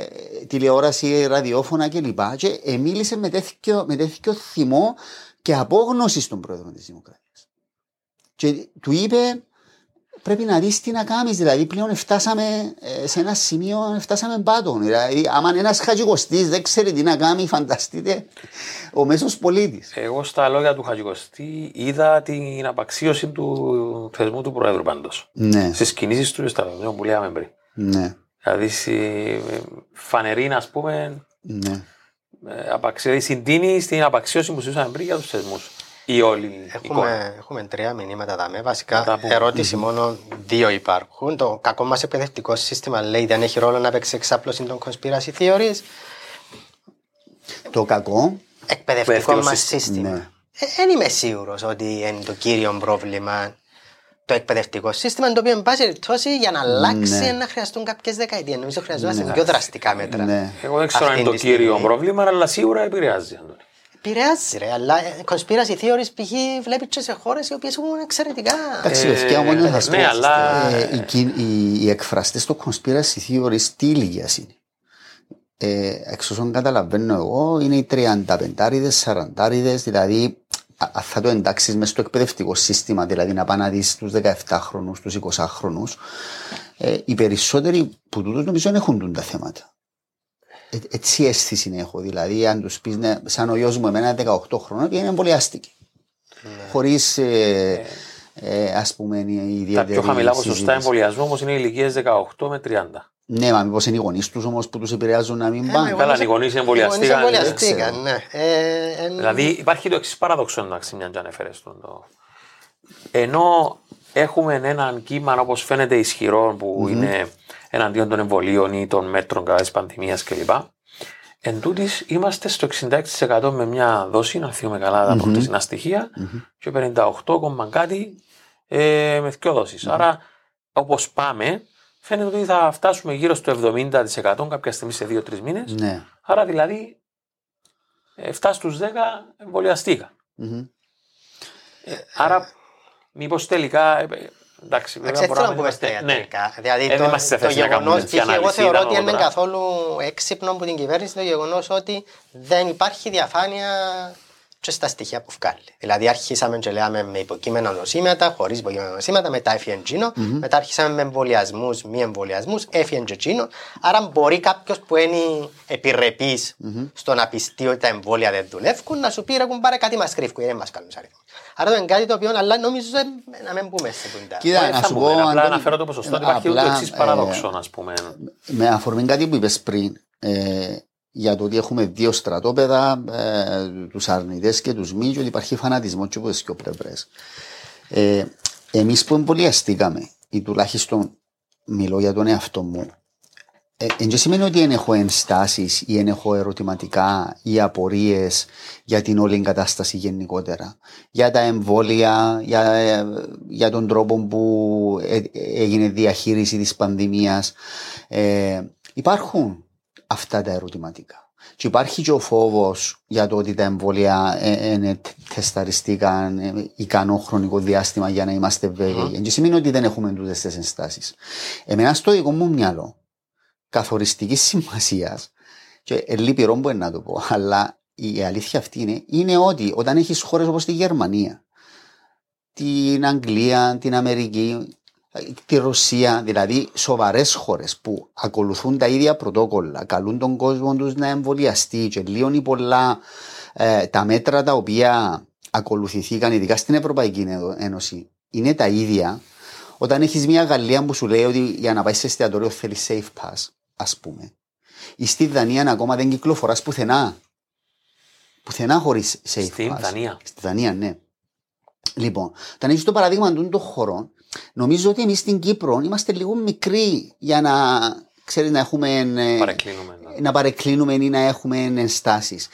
τηλεόραση, ραδιόφωνα κλπ. Και, και μίλησε με τέτοιο, με τέτοιο θυμό και απόγνωση στον πρόεδρο της Δημοκρατίας. Και του είπε, πρέπει να δεις τι να κάνεις. Δηλαδή, πλέον φτάσαμε ε, σε ένα σημείο, φτάσαμε πάτων. Δηλαδή, άμα ένας χατζικοστή δεν ξέρει τι να κάνει, φανταστείτε ο μέσος πολίτης. Εγώ στα λόγια του χατζικοστή είδα την απαξίωση του θεσμού του Προέδρου πάντως. Ναι. Στις κινήσεις του στα που λέγαμε πριν. Ναι. Δηλαδή, στη φανερή, ας πούμε. Ναι. Ε, απαξίωση, συντείνει στην απαξίωση που ζούσαμε πριν για τους θεσμούς ή όλη έχουμε, έχουμε τρία μηνύματα δάμε. Βασικά, ερώτηση μόνο δύο υπάρχουν. Το κακό μας εκπαιδευτικό σύστημα λέει δεν έχει ρόλο να παίξει εξάπλωση των conspiracy theories. Το κακό; Εκπαιδευτικό μας σύστημα. Δεν ναι. ε, είμαι σίγουρος ότι είναι το κύριο πρόβλημα το το εκπαιδευτικό σύστημα, το οποίο, εν πάση περιπτώσει, για να αλλάξει, Ναι. να χρειαστούν κάποιες δεκαετίες. Νομίζω χρειαζόμαστε πιο δραστικά μέτρα. Ναι. Εγώ δεν ξέρω αν είναι αυτή το τη στιγμή. κύριο πρόβλημα, αλλά σίγουρα επηρεάζει. Αντώνη. Επηρεάζει, ρε, αλλά ε, conspiracy theories π.χ. βλέπεις και σε χώρες οι οποίες έχουν εξαιρετικά. Εντάξει, παιδιά, μόνο να σας ναι, πω, αλλά- ε, οι, κοι- οι, οι εκφραστές του conspiracy theories τι ηλικίας είναι; Ε, εξ όσων καταλαβαίνω εγώ, είναι οι 35 40 δηλαδή α- αν θα το εντάξεις μέσα στο εκπαιδευτικό σύστημα, δηλαδή να πάει να δεις τους 17χρονου, τους 20χρονου, ε, οι περισσότεροι που τούτο νομίζω δεν έχουν τούν τα θέματα. Ε, έτσι αίσθηση έχω. Δηλαδή, αν τους πεις, ναι, σαν ο γιος μου, εμένα 18 χρόνων, και είναι εμβολιάστηκε. Χωρίς, ε, ε, ας πούμε, η ιδιαίτερη. Τα πιο χαμηλά ποσοστά συζήτηση. εμβολιασμού όμως είναι ηλικίες 18 με 30. Ναι, μα μήπως είναι οι γονείς τους όμως που τους επηρεάζουν να μην Ε, πάνε. εγώ Καλά, νομίζω- οι γονείς οι εμβολιαστήκαν, γονείς δεν εμβολιαστήκαν, ναι. Ε, ε, Δηλαδή υπάρχει το εξής παράδοξο εντάξει, μια και ανέφερες τον το. Ενώ έχουμε έναν κύμα όπως φαίνεται ισχυρό που είναι εναντίον των εμβολίων ή των μέτρων κατά της πανδημίας κλπ. Εν τούτης, είμαστε στο 66% με μια δόση, να θυμούμε καλά τα προχτεσινά στοιχεία, και 58 κόμμα κάτι ε, με δύο δόσεις. Άρα, όπως πάμε, φαίνεται ότι θα φτάσουμε γύρω στο 70% κάποια στιγμή σε 2-3 μήνες. Ναι. Άρα δηλαδή 7 στους 10 εμβολιαστήκαν. Μμμ. Άρα μήπως τελικά, ε, ε, εντάξει, βέβαια Εντάξει, δεν θέλω να μπορούμε πούμε στα είμαστε- ναι. ιατρικά. Δηλαδή, Ε, δεν το, είμαστε σε το θέση να κάνουμε γεγονός, τέτοια π.χ. εγώ ανάλυση, θεωρώ ήταν ότι δεν είναι τώρα. καθόλου έξυπνο από την κυβέρνηση το γεγονός ότι δεν υπάρχει διαφάνεια και στα στοιχεία που βγάλει. Δηλαδή, αρχίσαμε και λέμε με υποκείμενα νοσήματα, χωρίς υποκείμενα νοσήματα, μετά έφυγε τζίνο, μετά αρχίσαμε με εμβολιασμούς, μη εμβολιασμούς, έφυγε και τζίνο. Άρα, μπορεί κάποιος που είναι επιρρεπής στο να πιστεί ότι τα εμβόλια δεν δουλεύουν, να σου πει ρε κουμπάρε κάτι μας κρύβουν, δεν μας κάνουν αριθμό. Άρα, το είναι κάτι το οποίο, αλλά νομίζω ε, να μην πούμε σε πούντα. Κοίτα, Ε, να θα σου πω. πούμε, απλά Αντώνη, αναφέρω το ποσοστό ότι ε, υπάρχει το απλά, εξής ε, παράδοξο, ας πούμε. με αφορμή κάτι που είπες πριν, ε, για το ότι έχουμε δύο στρατόπεδα, ε, τους αρνητές και τους μη, και ότι υπάρχει φανατισμός και από τις δύο πλευρές. Ε, εμείς που εμβολιαστήκαμε, ή τουλάχιστον μιλώ για τον εαυτό μου, ε, εν και σημαίνει ότι δεν έχω ενστάσεις ή δεν έχω ερωτηματικά ή απορίες για την όλη κατάσταση γενικότερα. Για τα εμβόλια, για, ε, για τον τρόπο που ε, ε, έγινε διαχείριση της πανδημίας. Ε, υπάρχουν αυτά τα ερωτηματικά. Και υπάρχει και ο φόβος για το ότι τα εμβόλια ε, ε, τεσταριστήκαν ε, ικανό χρονικό διάστημα για να είμαστε βέβαιοι. Mm. Και σημαίνει ότι δεν έχουμε τούτες τις ενστάσεις. Εμένα στο δικό μου μυαλό, καθοριστικής σημασίας, και ε, λυπηρό μπορεί να το πω, αλλά η αλήθεια αυτή είναι, είναι ότι όταν έχεις χώρες όπως τη Γερμανία, την Αγγλία, την Αμερική, τη Ρωσία, δηλαδή σοβαρές χώρες που ακολουθούν τα ίδια πρωτόκολλα, καλούν τον κόσμο τους να εμβολιαστεί και λύουν πολλά ε, τα μέτρα τα οποία ακολουθηθήκαν, ειδικά στην Ευρωπαϊκή Ένωση, είναι τα ίδια. Όταν έχεις μια Γαλλία που σου λέει ότι για να πάεις σε εστιατόριο θέλεις safe pass, ας πούμε, ή στη Δανία ακόμα δεν κυκλοφοράς πουθενά. Πουθενά χωρίς safe Στην pass. Δανία. Στη Δανία, ναι. Λοιπόν, όταν έχεις το παράδειγμα των χωρών, νομίζω ότι εμείς στην Κύπρο είμαστε λίγο μικροί για να, ξέρεις, να έχουμε. ε, Παρεκκλίνουμε. ναι. να παρεκκλίνουμε ή να έχουμε ενστάσεις.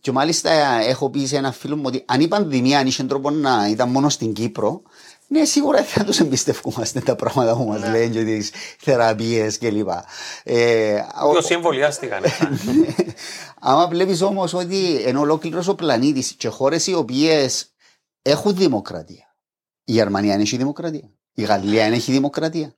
Και μάλιστα έχω πει σε ένα φίλο μου ότι αν η πανδημία αν είχε τρόπο να ήταν μόνο στην Κύπρο, ναι, σίγουρα θα τους εμπιστευκούμαστε τα πράγματα που μας λένε και τις θεραπείες κλπ. Ε, ο- Όσοι εμβολιάστηκαν. ε. Άμα βλέπεις όμως ότι ενώ ολόκληρος ο πλανήτης και χώρες οι οποίες έχουν δημοκρατία. Η Γερμανία δεν έχει δημοκρατία. Η Γαλλία δεν έχει δημοκρατία.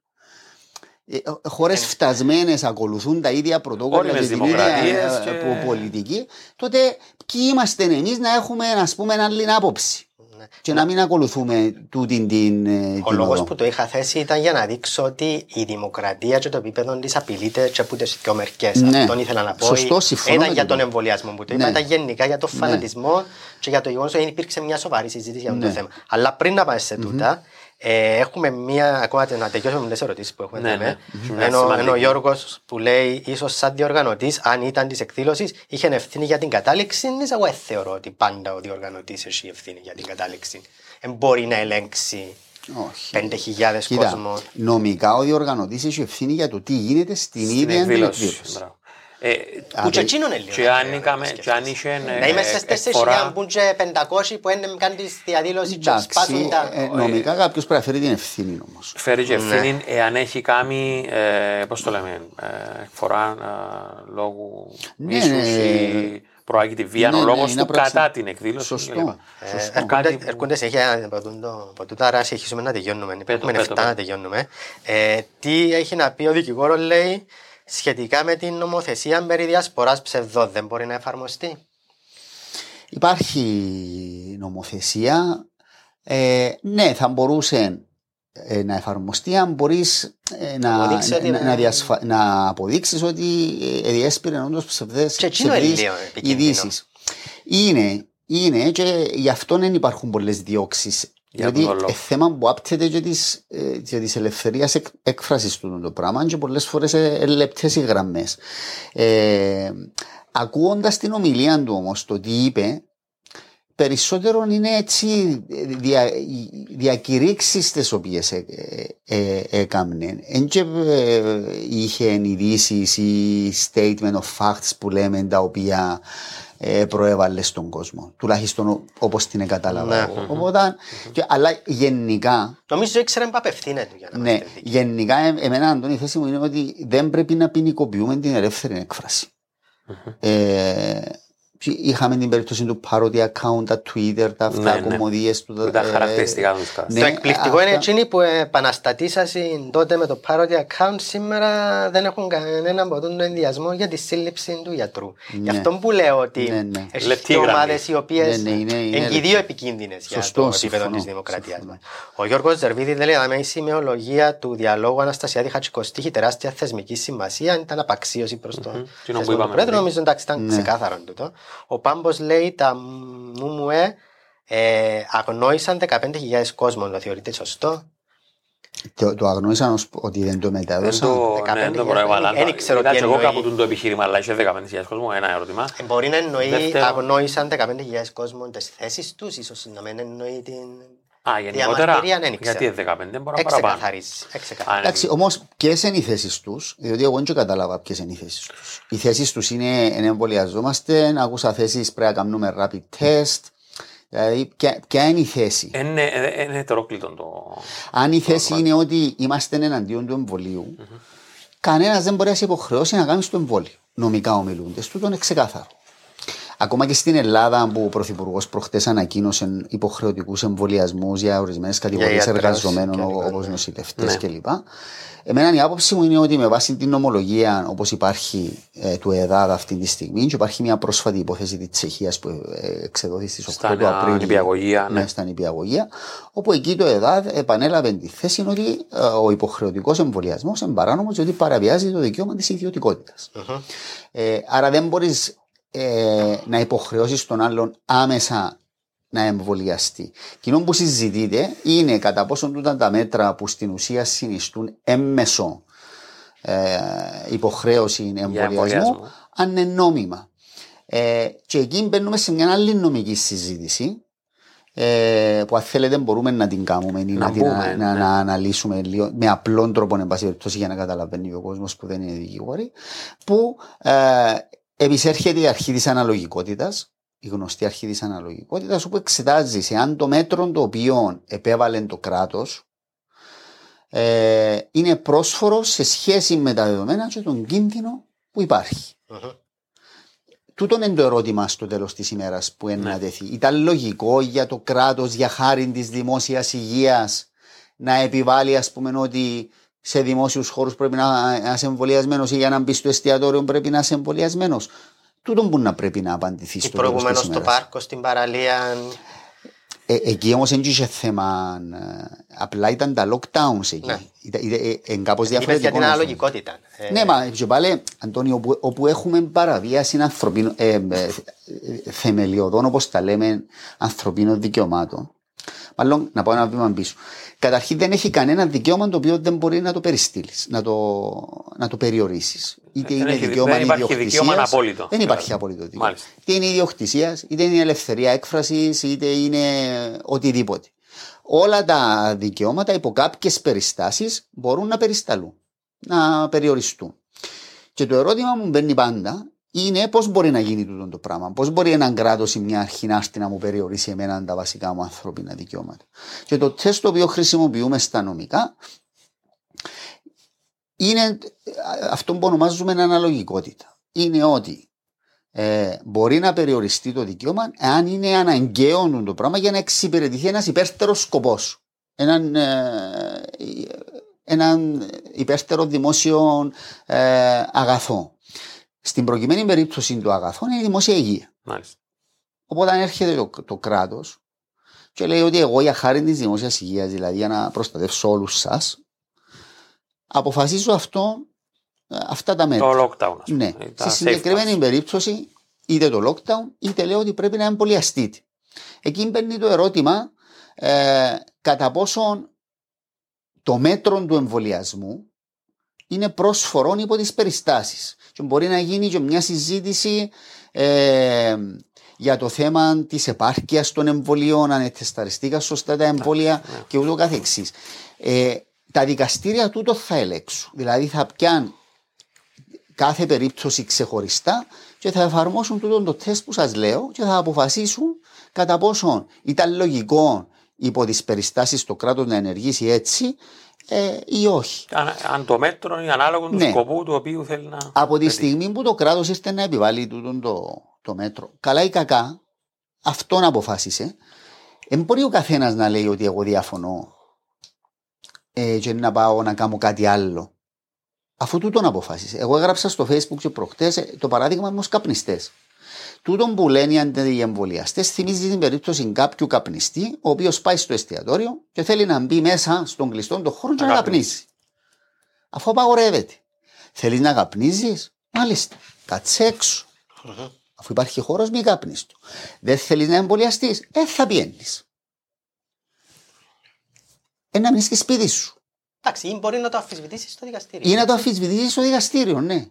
Χώρες φτασμένες ακολουθούν τα ίδια πρωτόκολλα Όριμες και την ίδια δημοκρατίες ε, και- πο- πολιτική, τότε ποιοι είμαστε εμείς να έχουμε ας πούμε άλλη άποψη; Ναι. Και να μην ακολουθούμε τούτη την, ε, Ο την λόγος οδό. που το είχα θέσει ήταν για να δείξω ότι η δημοκρατία και το επίπεδο της απειλείται και από τις δύο μερικέ. Ναι. Αυτόν ήθελα να πω. Σωστό, συμφωνώ ήταν με για τούτο. τον εμβολιασμό που το είπα, Ναι. ήταν γενικά για τον φανατισμό και για το γεγονός ότι υπήρξε μια σοβαρή συζήτηση για αυτό Ναι. το θέμα. Αλλά πριν να πάμε σε τούτα, ε, έχουμε μια. Ακόμα να τελειώσουμε με τις ερωτήσεις που έχουμε. Ναι, δάμε. ναι. Μια Ενώ, σημαντική. ενώ ο Γιώργος που λέει, ίσως σαν διοργανωτής, αν ήταν της εκδήλωσης, είχε ευθύνη για την κατάληξη τη. Εγώ δεν θεωρώ ότι πάντα ο διοργανωτής έχει ευθύνη για την κατάληξη. Δεν μπορεί να ελέγξει Όχι. 5.000 Κοίτα, κόσμο. νομικά ο διοργανωτής έχει ευθύνη για το τι γίνεται στην, Στην ίδια την εκδήλωση. Εκδήλωση. Μπράβο. Ε, Που και εκείνον είναι λίγο. και αν είχαμε- και αν είχε ε, Να είμαι στις 4.000 εκφορά- που είναι και 500 που είναι κάνεις τη διαδήλωση και Εντάξει, σπάσουν τα... ε, νομικά κάποιος πρέπει να φέρει την ευθύνη όμως. Φέρει και Ναι. ευθύνη εάν έχει κάνει, ε, πώς το λέμε, ε, εκφορά ε, λόγου Ναι, μίσους ναι. ή προάγει βία, Ναι, ο ναι, λόγος είναι του πράξη. κατά την εκδήλωση. Σωστό. κλπ. Ε, Σωστό. έρχονται- Κάτι που- Έρχονται σε χέρια από τούτο- από τούτα, άρα συνεχίζουμε να τελειώνουμε. Πέτω, Έχουμε πέτω, 7 πέτω. να τελειώνουμε. Ε, τι έχει να πει ο δικηγόρος, λέει, σχετικά με την νομοθεσία περί διασποράς ψευδών, δεν μπορεί να εφαρμοστεί. Υπάρχει νομοθεσία. Ε, ναι, θα μπορούσε ε, να εφαρμοστεί αν μπορείς να, Αποδείξει ότι να, είναι- να, διασφα... να αποδείξεις ότι ε, διέσπηρε όντως ψευδές Και εκείνο είναι ψευδείς λίγο επικίνδυνο. ειδήσεις. Είναι, είναι και γι' αυτό δεν υπάρχουν πολλές διώξεις. Για Γιατί τον λόγο; ε, θέμα που άπτεται και της, ε, και της ελευθερίας εκ, έκφρασης του το πράγμα και πολλές φορές ε, ε, λεπτές οι γραμμές. Ε, ακούοντας την ομιλία του όμως το τι είπε περισσότερο είναι έτσι ε, δια, διακηρύξεις τις οποίες ε, ε, ε, έκαμνε. Εν και ε, είχε ειδήσεις ή statement of facts που λέμε τα οποία ε, προέβαλες στον κόσμο. Τουλάχιστον ο- όπως την κατάλαβα. Ναι. εγώ. Οπότε, και- αλλά γενικά Νομίζω ήξερε που απευθύνεται του για να ναι, είμαστε δίκαιοι. γενικά ε, εμένα Αντώνη η θέση μου είναι ότι δεν πρέπει να ποινικοποιούμε την ελεύθερη έκφραση. Ε, είχαμε την περίπτωση του parody account, τα Twitter, τα αυτά, Ναι, ναι. κομμωδίες του. Που ήταν ε, χαρακτηριστικά τους cast. ναι, το εκπληκτικό αυτά- είναι εκείνοι που επαναστατήσασαν τότε με το parody account σήμερα δεν έχουν κανένα από τον ενδιασμό για τη σύλληψη του γιατρού. Γι' αυτό που λέω ότι Ναι, ναι. έχει Λεπτή και γραμμή. ομάδες οι οποίες Ναι, ναι, είναι- είναι είναι και οι λεπτή. δύο επικίνδυνες για Σωστό, το επίπεδο συμφωνώ, της δημοκρατίας συμφωνώ. μας. Ο Γιώργος Ζερβίδη λέει ότι η σημειολογία του διαλόγου Αναστασιάδη Χατσικοστή έχει τεράστια θεσμική σημασία. Ήταν απαξίωση προς τον Κοινό που θεσμό του είπαμε Πρόεδρου. πριν. Νομίζω εντάξει ήταν Ναι. ξεκάθαρο τούτο. Ο Πάμπος λέει τα ΜΜΕ ε, αγνόησαν 15.000 κόσμων. Το θεωρείτε σωστό; Το, το αγνώρισαν ως ότι δεν το Δεν μετέδωσαν. το, ναι, 15.000, δεν το προέβαλαν. δεν ήξερα Είδα τι και εγώ εννοεί. κάπου το επιχείρημα, αλλά είχε 15.000 κόσμος, ένα ερώτημα. Ε, μπορεί να εννοεί Δεύτερο. αγνόησαν 15.000 κόσμων τις θέσεις τους, ίσως να μην εννοεί την Α, γενικότερα, διαμαρτυρία, δεν ήξερα. γιατί 15, μπορεί να παραπάνω. Εξεκαθαρίσει. Α, εξεκαθαρίσει. ναι. Εντάξει, όμως ποιες είναι οι θέσεις τους, διότι εγώ δεν κατάλαβα ποιες είναι οι θέσεις τους. Οι θέσεις τους είναι εν εμβολιαζόμαστε, άκουσα θέσεις πρέπει να κάνουμε rapid test. Δηλαδή, ποια, ποια είναι η θέση. Είναι, ε, είναι ετερόκλητο το. Αν η θέση είναι ότι είμαστε εναντίον του εμβολίου, κανένας δεν μπορεί να σε υποχρεώσει να κάνεις το εμβόλιο. Νομικά ομιλούνται. Τούτο είναι ξεκάθαρο. Ακόμα και στην Ελλάδα που ο Πρωθυπουργός προχτές ανακοίνωσε υποχρεωτικούς εμβολιασμούς για ορισμένες κατηγορίες γιατρούς εργαζομένων και λοιπά, όπως ναι. νοσηλευτέ Ναι. κλπ. Εμένα η άποψη μου είναι ότι με βάση την νομολογία όπως υπάρχει ε, του ΕΔΑΔ αυτή τη στιγμή, και υπάρχει μια πρόσφατη υπόθεση της Τσεχίας που ε, εξεδόθη στις 8 Στα του Απρίλη. νηπιαγωγεία, ναι. ναι, στα νηπιαγωγεία, όπου εκεί το ΕΔΑΔ επανέλαβε τη θέση ότι ε, ο υποχρεωτικός εμβολιασμός είναι παράνομος διότι παραβιάζει το δικαίωμα της ιδιωτικότητας. Ε, άρα δεν μπορείς ε, να υποχρεώσεις τον άλλον άμεσα να εμβολιαστεί. Κοινό που συζητείτε είναι κατά πόσο τούτα τα μέτρα που στην ουσία συνιστούν έμμεσο ε, υποχρέωση εμβολιασμού, εμβολιασμό. αν είναι νόμιμα. Ε, και εκεί μπαίνουμε σε μια άλλη νομική συζήτηση ε, που αν θέλετε μπορούμε να την κάνουμε ή να, Να την, μπούμε, να, ναι. να αναλύσουμε λίγο, με απλόν τρόπο εν πάση περιπτώσει για να καταλαβαίνει ο κόσμος που δεν είναι δικηγόροι που ε, επισέρχεται η αρχή της αναλογικότητας η γνωστή αρχή της αναλογικότητας όπου εξετάζει σε αν το μέτρο το οποίο επέβαλε το κράτος ε, είναι πρόσφορο σε σχέση με τα δεδομένα και τον κίνδυνο που υπάρχει. Μμμ. Τούτο είναι το ερώτημα στο τέλος της ημέρας που είναι να τεθεί. Ήταν λογικό για το κράτος, για χάρη της δημόσιας υγείας, να επιβάλλει, ας πούμε, ότι σε δημόσιους χώρους πρέπει να να είσαι εμβολιασμένος ή για να μπεις στο εστιατόριο πρέπει να είσαι εμβολιασμένος. Τούτο που να πρέπει να απαντηθείς Ή στο τέλος προηγουμένως τη στο ημέρας. πάρκο, στην παραλία. Ε, εκεί όμως δεν είχε θέμα. ε, απλά ήταν τα lockdowns εκεί. Ναι. Ήταν, ήταν, ε, ε, κάπως Είπες διαφορετικό. για την να σου- αναλογικότητα. Ε, ναι, μα και πάλι, Αντώνη, όπου, όπου έχουμε παραβίαση ανθρωπίνων, ε, ε, ε, θεμελιωδών, όπως τα λέμε, ανθρωπίνων δικαιωμάτων. Μάλλον, να πάω ένα βήμα πίσω. Καταρχήν, δεν έχει κανένα δικαίωμα το οποίο δεν μπορεί να το περιστείλεις, να το, να το περιορίσεις. Είτε Δεν είναι έχει- δικαίωμα δεν υπάρχει ιδιοκτησίας, δικαίωμα απόλυτο. Δεν υπάρχει απόλυτο δικαίωμα. Μάλιστα. Είτε είναι ιδιοκτησίας, είτε είναι ελευθερία έκφρασης, είτε είναι οτιδήποτε. Όλα τα δικαιώματα υπό κάποιες περιστάσεις μπορούν να περισταλούν, να περιοριστούν. Και το ερώτημα μου μπαίνει πάντα είναι πώς μπορεί να γίνει τούτο το πράγμα. Πώς μπορεί έναν κράτος ή μια αρχή να έρθει να μου περιορίσει εμένα τα βασικά μου ανθρώπινα δικαιώματα. Και το τεστ το οποίο χρησιμοποιούμε στα νομικά είναι αυτό που ονομάζουμε αναλογικότητα. Είναι ότι ε, μπορεί να περιοριστεί το δικαίωμα εάν είναι αναγκαίο το πράγμα για να εξυπηρετηθεί ένας υπέρτερος σκοπός. Έναν, ε, έναν υπέρτερο δημόσιο ε, αγαθό. Στην προκειμένη περίπτωση του αγαθού είναι η δημόσια υγεία. Μάλιστα. Οπότε αν έρχεται το, το κράτος και λέει ότι εγώ για χάρη της δημόσιας υγείας, δηλαδή για να προστατεύσω όλους σας, αποφασίζω αυτό, ε, αυτά τα μέτρα. Το lockdown. ας πούμε. Ναι. Τα Στη συγκεκριμένη safe περίπτωση, είτε το lockdown, είτε λέω ότι πρέπει να εμβολιαστείτε. Εκεί μπαίνει το ερώτημα ε, κατά πόσον το μέτρο του εμβολιασμού είναι πρόσφορον υπό τις περιστάσεις. Και μπορεί να γίνει και μια συζήτηση ε, για το θέμα της επάρκειας των εμβολίων, αν τεσταριστήκα σωστά τα εμβόλια Ναι, ναι. και ούτω καθεξής. Ε, τα δικαστήρια τούτο θα ελέξουν. Δηλαδή θα πιάνουν κάθε περίπτωση ξεχωριστά και θα εφαρμόσουν τούτο το τεστ που σας λέω και θα αποφασίσουν κατά πόσο ήταν λογικό υπό τις περιστάσεις το κράτος να ενεργήσει έτσι ε, ή όχι. Αν, αν το μέτρο είναι ανάλογο του Ναι. σκοπού του οποίου θέλει να. Από τη πετύχει. στιγμή που το κράτος ήρθε να επιβάλλει τούτο το, το μέτρο, καλά ή κακά, αυτόν αποφάσισε. Δεν μπορεί ο καθένας να λέει ότι εγώ διαφωνώ ε, και να πάω να κάνω κάτι άλλο. Αφού τούτον αποφάσισε. Εγώ έγραψα στο facebook και προχτές ε, το παράδειγμα με τους καπνιστές. Τούτον που λένε οι αντιεμβολιαστές θυμίζει την περίπτωση κάποιου καπνιστή, ο οποίος πάει στο εστιατόριο και θέλει να μπει μέσα στον κλειστό τον χώρο και Να να καπνίσει. καπνίσει. Αφού απαγορεύεται. Θέλεις να καπνίζεις, μάλιστα. Κάτσε έξω. Αφού υπάρχει χώρος, μην καπνίσει. Δεν θέλεις να εμβολιαστείς, δεν θα πιένει. Ένα μείνεις στη σπίτι σου. Εντάξει, ή μπορεί να το αμφισβητήσει στο δικαστήριο. Ή να το αμφισβητήσει στο δικαστήριο, ναι.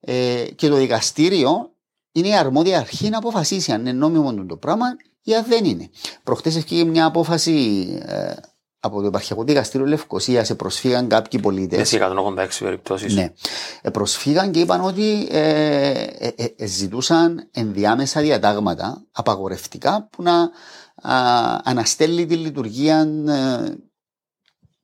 Ε, και το δικαστήριο είναι η αρμόδια αρχή να αποφασίσει αν είναι νόμιμο το πράγμα ή αν δεν είναι. Προχτές έφυγε μια απόφαση ε, από το Επαρχιακό Δικαστήριο Λευκοσία. Σε προσφύγαν κάποιοι πολίτες. Με σε 186 περιπτώσεις. Ναι. Ε, προσφύγαν και είπαν ότι ε, ε, ε, ε, ζητούσαν ενδιάμεσα διατάγματα απαγορευτικά που να α, αναστέλει τη λειτουργία ε,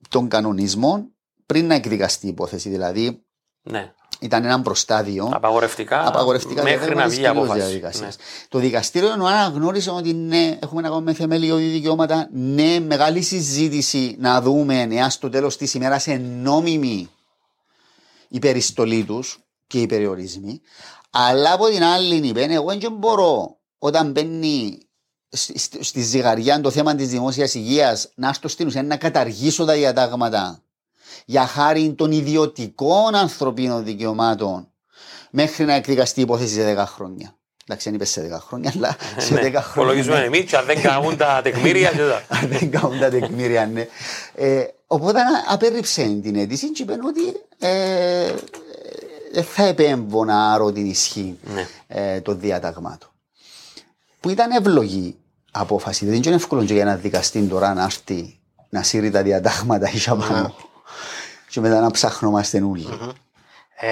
των κανονισμών πριν να εκδικαστεί η υπόθεση. Δηλαδή ναι. Ήταν ένα προστάδιο Απαγορευτικά, απαγορευτικά μέχρι διατάγματα να της βγει η κυρίως απόφαση. διαδικασίας. Ναι. Το δικαστήριο ενώ αναγνώρισε ότι ναι, έχουμε να κάνουμε θεμελιώδη δικαιώματα, ναι, μεγάλη συζήτηση να δούμε εάν στο τέλος της ημέρας είναι νόμιμη η περιστολή τους και οι περιορισμοί. Αλλά από την άλλη, είπε, εγώ δεν μπορώ όταν μπαίνει στη- στη στη ζυγαριά το θέμα της δημόσιας υγείας να στο στην ουσία να καταργήσω τα διατάγματα για χάρη των ιδιωτικών ανθρωπίνων δικαιωμάτων μέχρι να εκδικαστεί η υπόθεση σε 10 χρόνια. Εντάξει, δεν είπε σε 10 χρόνια, αλλά σε 10 Ναι. χρόνια. Υπολογίζουμε ναι. εμείς, και αν δεν κάνουν τα τεκμήρια. και τα- Αν δεν κάνουν τα τεκμήρια, ναι. Ε, οπότε α- απέρριψε την αίτηση και είπε ότι ε, δεν θα επέμβω να άρω την ισχύ Ναι. ε, των διαταγμάτων. Που ήταν εύλογη απόφαση. Δεν είναι εύκολο και για ένα δικαστή τώρα να έρθει να σύρει τα διατάγματα ή πάνω. Και μετά να ψάχνομαστε όλοι. Ε,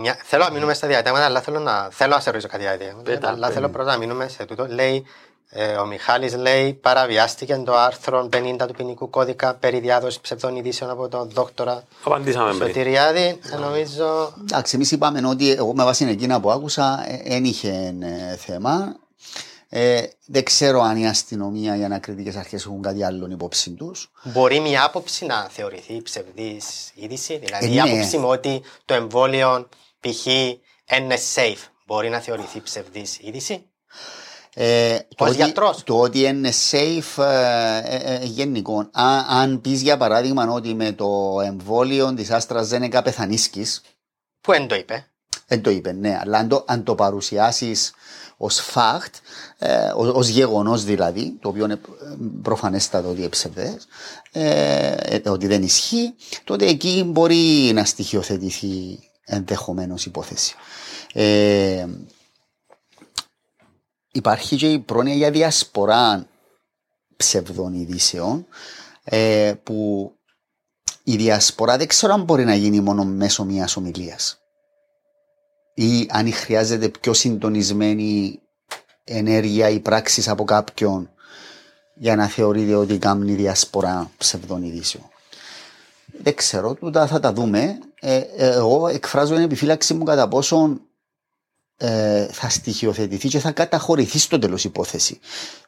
μια, θέλω να μείνουμε στα διατάγματα, αλλά θέλω να, θέλω να σε ρωτήσω κάτι για τα διατάγματα. Πέτα, αλλά πέτα. θέλω πρώτα να μείνουμε σε τούτο. Λέει, ε, ο Μιχάλης λέει παραβιάστηκε το άρθρο 50 του ποινικού κώδικα περί διάδοσης ψευδών ειδήσεων από τον δόκτορα Απαντήσαμε πριν. Σωτηριάδη. Ε, νομίζω Εντάξει, εμείς είπαμε ότι εγώ με βάση εκείνα που άκουσα δεν είχε ε, θέμα. Ε, δεν ξέρω αν η αστυνομία ή οι ανακριτικές αρχές έχουν κάτι άλλο υπόψη τους. μπορεί μια άποψη να θεωρηθεί ψευδής είδηση. Δηλαδή Ε, η ναι. άποψη μου ότι το εμβόλιο π.χ. είναι safe μπορεί να θεωρηθεί ψευδής είδηση; Ε, το, Ως ότι, γιατρός. το ότι είναι safe ε, ε, ε, γενικό. Α- αν πεις για παράδειγμα ότι με το εμβόλιο της Άστρας Ζένεκα πεθανίσκει, Που δεν το είπε; δεν το είπε, ναι, αλλά αν το, αν το παρουσιάσεις ως fact, ε, ως γεγονός δηλαδή, το οποίο είναι προφανέστατο ότι είναι ψευδέ, ε, ε, ότι δεν ισχύει, τότε εκεί μπορεί να στοιχειοθετηθεί ενδεχομένως υπόθεση. Ε, υπάρχει και η πρόνοια για διασπορά ψευδών ειδήσεων ε, που η διασπορά δεν ξέρω αν μπορεί να γίνει μόνο μέσω μιας ομιλίας. Ή αν χρειάζεται πιο συντονισμένη ενέργεια ή πράξη από κάποιον για να θεωρείται ότι κάνει διασπορά ψευδών ειδήσεων. Δεν ξέρω, τούτα θα τα δούμε. Ε, ε, εγώ εκφράζω την επιφύλαξη μου κατά πόσον ε, θα στοιχειοθετηθεί και θα καταχωρηθεί στο τέλος υπόθεση.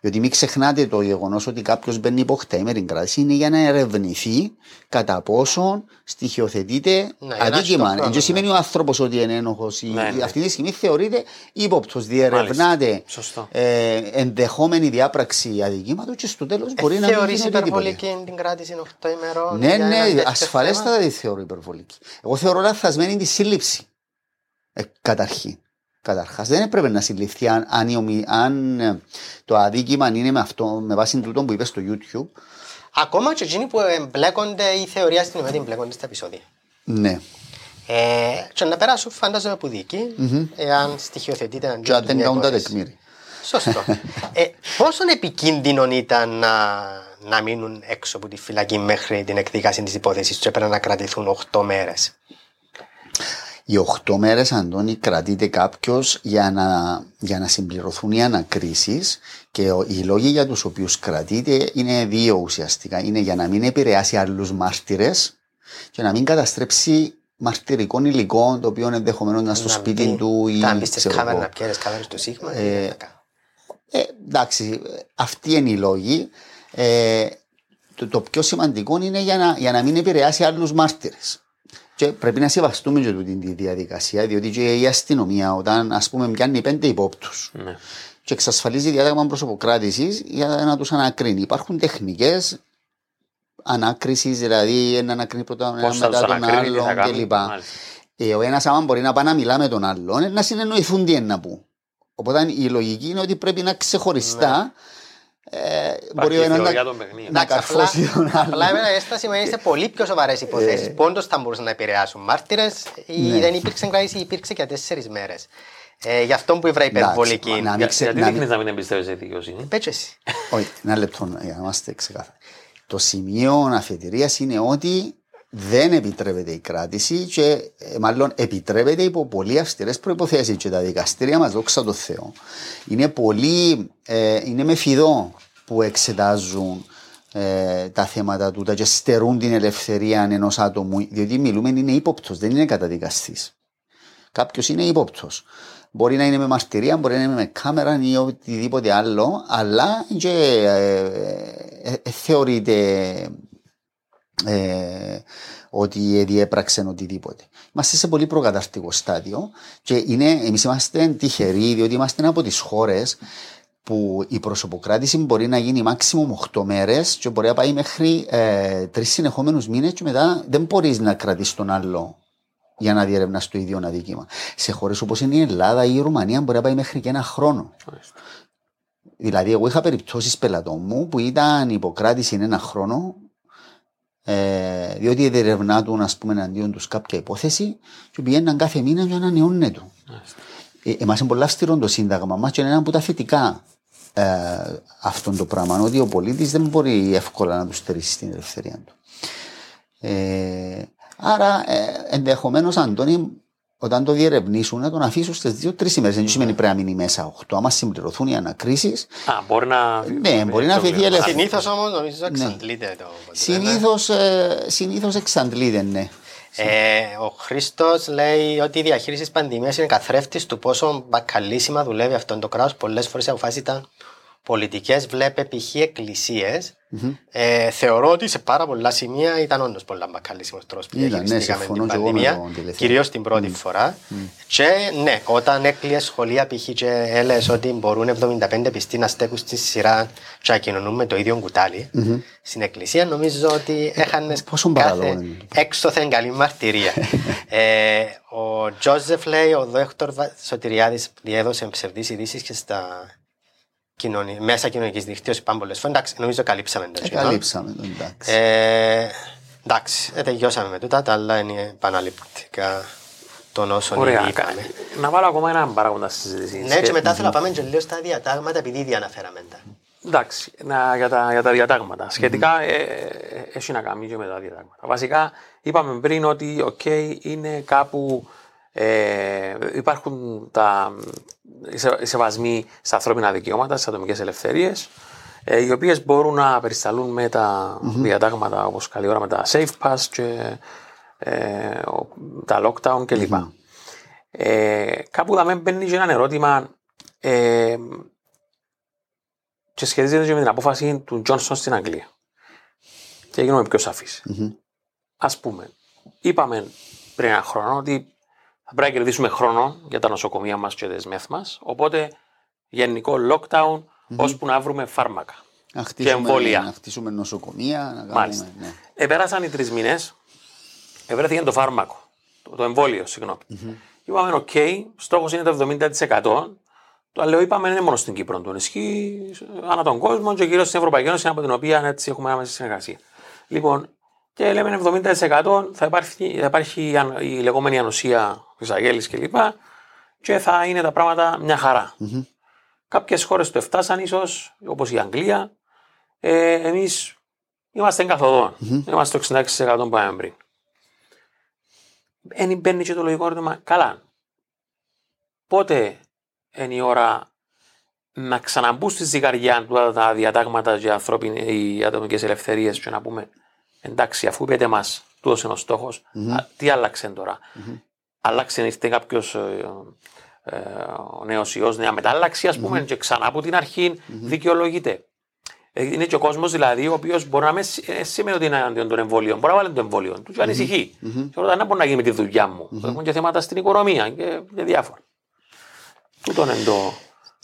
Διότι μην ξεχνάτε το γεγονός ότι κάποιος μπαίνει υπό χταήμερη κράση είναι για να ερευνηθεί κατά πόσο στοιχειοθετείται Ναι, αδίκημα. ένα Δεν σημαίνει ο άνθρωπος ότι είναι ένοχος. Ναι, ναι. Αυτή τη στιγμή θεωρείται ύποπτος. Διερευνάται Σωστό. ε, ενδεχόμενη διάπραξη αδικήματος και στο τέλος μπορεί να μην Θεωρείς γίνει οτιδήποτε. υπερβολική την κράτηση 8 ημερών. Ναι, για ένα ναι, τέτοιο ασφαλέστατα θέμα; τη θεωρώ υπερβολική. Εγώ θεωρώ λαθασμένη τη σύλληψη. Ε, καταρχήν. Καταρχάς, δεν έπρεπε να συλληφθεί αν, αν, η ομι- αν ε, το αδίκημα είναι με, αυτό, με βάση τούτο που είπες στο YouTube. Ακόμα και εκείνοι που εμπλέκονται η θεωρία στην ημέρα εμπλέκονται στα επεισόδια. Ναι. Ε, και να περάσουν φαντάζομαι από δίκη, εάν στοιχειοθετείται Και αντίον αν τους δεν μια κάνουν τα υπόθεση. τεκμήρια. Σωστό. ε, πόσο επικίνδυνο ήταν να, να μείνουν έξω από τη φυλακή μέχρι την εκδίκαση της υπόθεσης και έπρεπε να κρατηθούν 8 μέρες; Οι 8 μέρες, Αντώνη, κρατείται κάποιος για να, για να συμπληρωθούν οι ανακρίσεις και ο- οι λόγοι για τους οποίους κρατείται είναι δύο ουσιαστικά. Είναι για να μην επηρεάσει άλλους μάρτυρες και να μην καταστρέψει μαρτυρικών υλικών το οποίο ενδεχομένως να είναι στο σπίτι του ή Να μπει στι ξέρω κάμερε εγώ. να πιέρει κάμερες του Σίγμα. Ε, Ε, εντάξει, αυτοί είναι οι λόγοι. Ε, το, το πιο σημαντικό είναι για να, για να μην επηρεάσει άλλους μάρτυρες. Και πρέπει να σεβαστούμε και τούτη τη διαδικασία, διότι και η αστυνομία όταν ας πούμε πιάνει πέντε υπόπτους Ναι. και εξασφαλίζει διάταγμα προσωποκράτησης για να τους ανακρίνει. Υπάρχουν τεχνικές ανάκρισης, δηλαδή ένα ανακρίνει πρώτα έναν Πώς θα μετά τους τον ανακρίνει, τι θα άλλον κάνει. κλπ. Μάλιστα. Ε, ο ένας άμα μπορεί να πάει να μιλά με τον άλλον, ε, να συνεννοηθούν τι είναι να πούν. Οπότε η λογική είναι ότι πρέπει να ξεχωριστά. Ε, μπορεί ο η ένας θεωρία να, των παιχνίων. να Εντάξει, απλά, καρφώσει τον άλλον. απλά με έσταση με σε πολύ πιο σοβαρές υποθέσεις. που όντω θα μπορούσαν να επηρεάσουν μάρτυρες ή Ναι. δεν υπήρξε κράτηση, υπήρξε για τέσσερις μέρες. Ε, γι' αυτό που ήβρα υπερβολική. Εντάξει, να μην Για- ξε- Γιατί να μην- δείχνεις να μην εμπιστεύεσαι στη δικαιοσύνη. Πέτσε εσύ. Όχι, ένα λεπτό για να είμαστε ξεκάθαροι. Το σημείο αφετηρία είναι ότι δεν επιτρέπεται η κράτηση και ε, μάλλον επιτρέπεται υπό πολύ αυστηρές προποθέσει. Και τα δικαστήρια μας, δόξα τω Θεώ, είναι πολύ. Ε, είναι με φιδό που εξετάζουν ε, τα θέματα τούτα και στερούν την ελευθερία ενός άτομου. Διότι μιλούμε είναι ύποπτος, δεν είναι καταδικαστής. Κάποιος είναι ύποπτος. Μπορεί να είναι με μαρτυρία, μπορεί να είναι με κάμερα ή οτιδήποτε άλλο, αλλά και ε, ε, ε, θεωρείται ε, ότι διέπραξε οτιδήποτε. Είμαστε σε πολύ προκαταρτικό στάδιο και είναι, εμείς είμαστε τυχεροί διότι είμαστε από τις χώρες που η προσωποκράτηση μπορεί να γίνει maximum 8 μέρες και μπορεί να πάει μέχρι ε, τρεις συνεχόμενους μήνες και μετά δεν μπορείς να κρατήσεις τον άλλο για να διερευνάς το ίδιο αδίκημα. Σε χώρες όπως είναι η Ελλάδα ή η Ρουμανία μπορεί να πάει μέχρι και ένα χρόνο. Δηλαδή, εγώ είχα περιπτώσεις πελατών μου που ήταν υποκράτηση ένα χρόνο, ε, διότι διερευνά του, ας πούμε, εναντίον τους κάποια υπόθεση, και πηγαίναν κάθε μήνα για να ανανεώνουν του. Ε, Εμάς είναι πολύ αυστηρό το σύνταγμα μας και είναι ένα από τα θετικά ε, αυτό το πράγμα. Ότι ο πολίτης δεν μπορεί εύκολα να τους στερήσει την ελευθερία του. Ε, άρα, ε, ενδεχομένως, Αντώνη, όταν το διερευνήσουν, να τον αφήσουν στις δύο-τρει ημέρες. Δεν σημαίνει πρέπει να μείνει μέσα 8. Άμα συμπληρωθούν οι ανακρίσει, Α, μπορεί να. Ναι, μπορεί να φύγει ελεύθερα. Συνήθως όμως νομίζω εξαντλείται το. συνήθως ε, συνήθως εξαντλείται, ναι. Ε, ο Χρήστος λέει ότι η διαχείριση της πανδημίας είναι καθρέφτης του πόσο μπακαλίσιμα δουλεύει αυτό το κράτος. Πολλές φορές οι αποφάσει ήταν πολιτικές. Βλέπε π.χ. εκκλησίες. Ε, θεωρώ ότι σε πάρα πολλά σημεία ήταν όντως πολλά μπακαλίσιμος τρόπος που Ήταν, ναι, διαχειριστήκαμε συμφωνώ την και εγώ με πανδημία. τον τελευταίο. Κυρίως την πρώτη φορά. Και ναι, όταν έκλειες σχολεία π.χ. και έλεγε ότι μπορούν 75 πιστοί να στέκουν στη σειρά και να κοινωνούν με το ίδιο κουτάλι, στην εκκλησία νομίζω ότι έχανες Πόσο παράλογο είναι. έξωθεν καλή μαρτυρία. ε, ο Τζόζεφ λέει, ο Δόκτωρ Σωτηριάδης διέδωσε ψευδείς ειδήσεις και στα κοινωνι... μέσα κοινωνικής δικτύωσης πάνω πολλές φορές. Εντάξει, νομίζω καλύψαμε το Ε, κοινό. καλύψαμε το εντάξει. Ε, εντάξει, ε, τελειώσαμε με τούτα, τα άλλα είναι επαναληπτικά των όσων ήδη Ωραία. είπαμε. Να βάλω ακόμα έναν παράγοντα στη συζήτηση. Ναι, και μετά θέλω να πάμε και λίγο στα διατάγματα, επειδή ήδη αναφέραμε τα. Εντάξει, να, για, τα, για τα διατάγματα. Σχετικά ε, ε, έχει να κάνει και με τα διατάγματα. Βασικά είπαμε πριν ότι okay, είναι κάπου ε, υπάρχουν τα, οι σεβασμοί στα ανθρώπινα δικαιώματα, στις ατομικές ελευθερίες, ε, οι οποίες μπορούν να περισταλούν με τα διατάγματα όπως καλή ώρα με τα safe pass και ε, τα lockdown κλπ. Mm-hmm. Ε, κάπου θα με μπαίνει και ένα ερώτημα ε, και σχετίζεται και με την απόφαση του Τζόνσον στην Αγγλία. Και γίνομαι πιο σαφής. Mm-hmm. Α πούμε, είπαμε πριν ένα χρόνο ότι θα πρέπει να κερδίσουμε χρόνο για τα νοσοκομεία μας και τις ΜΕΘ μας. Οπότε γενικό lockdown mm-hmm. ώσπου να βρούμε φάρμακα. Να χτίσουμε, και εμβόλια. Να χτίσουμε νοσοκομεία. Να κάνουμε, Μάλιστα. Ναι. Επέρασαν οι τρεις μήνες, ευρέθηκε το φάρμακο. Το, το εμβόλιο, συγγνώμη. Mm-hmm. Είπαμε, OK, okay, στόχος είναι το 70%. Το λέω, είπαμε, είναι μόνο στην Κύπρο. Το ισχύει ανά τον κόσμο και κυρίως στην Ευρωπαϊκή Ένωση, από την οποία έτσι έχουμε άμεση συνεργασία. Λοιπόν, και λέμε 70% θα υπάρχει, θα υπάρχει η λεγόμενη ανοσία Αγέλη κλπ. Και, και θα είναι τα πράγματα μια χαρά. Mm-hmm. Κάποιες χώρες το εφτάσαν ίσως, όπως η Αγγλία. Ε, Εμείς είμαστε καθοδόν. Mm-hmm. Είμαστε το 66% που πάμε πριν. Εν μπαίνει και το λογικό ερώτημα, καλά. Πότε είναι η ώρα να ξαναμπούν στη ζυγαριά του τα διατάγματα για οι ατομικές ελευθερίες και να πούμε εντάξει, αφού είπετε μας, τούτος είναι ο στοχο τι άλλαξε τώρα; Mm-hmm. Άλλαξε, ήρθε κάποιος ε, ε, νέος ιός, νέα μετάλλαξη, ας πούμε, και ξανά από την αρχή δικαιολογείται. Ε, είναι και ο κόσμος δηλαδή, ο οποίος μπορεί να μην σημαίνει ότι είναι αντίον των εμβολίων. Μπορεί να βάλει το εμβόλιο του και ανησυχεί. Mm-hmm. Και ρωτάει, να μπορεί να γίνει με τη δουλειά μου. Mm-hmm. Έχουν και θέματα στην οικονομία και, και διάφορα. Τούτο είναι το.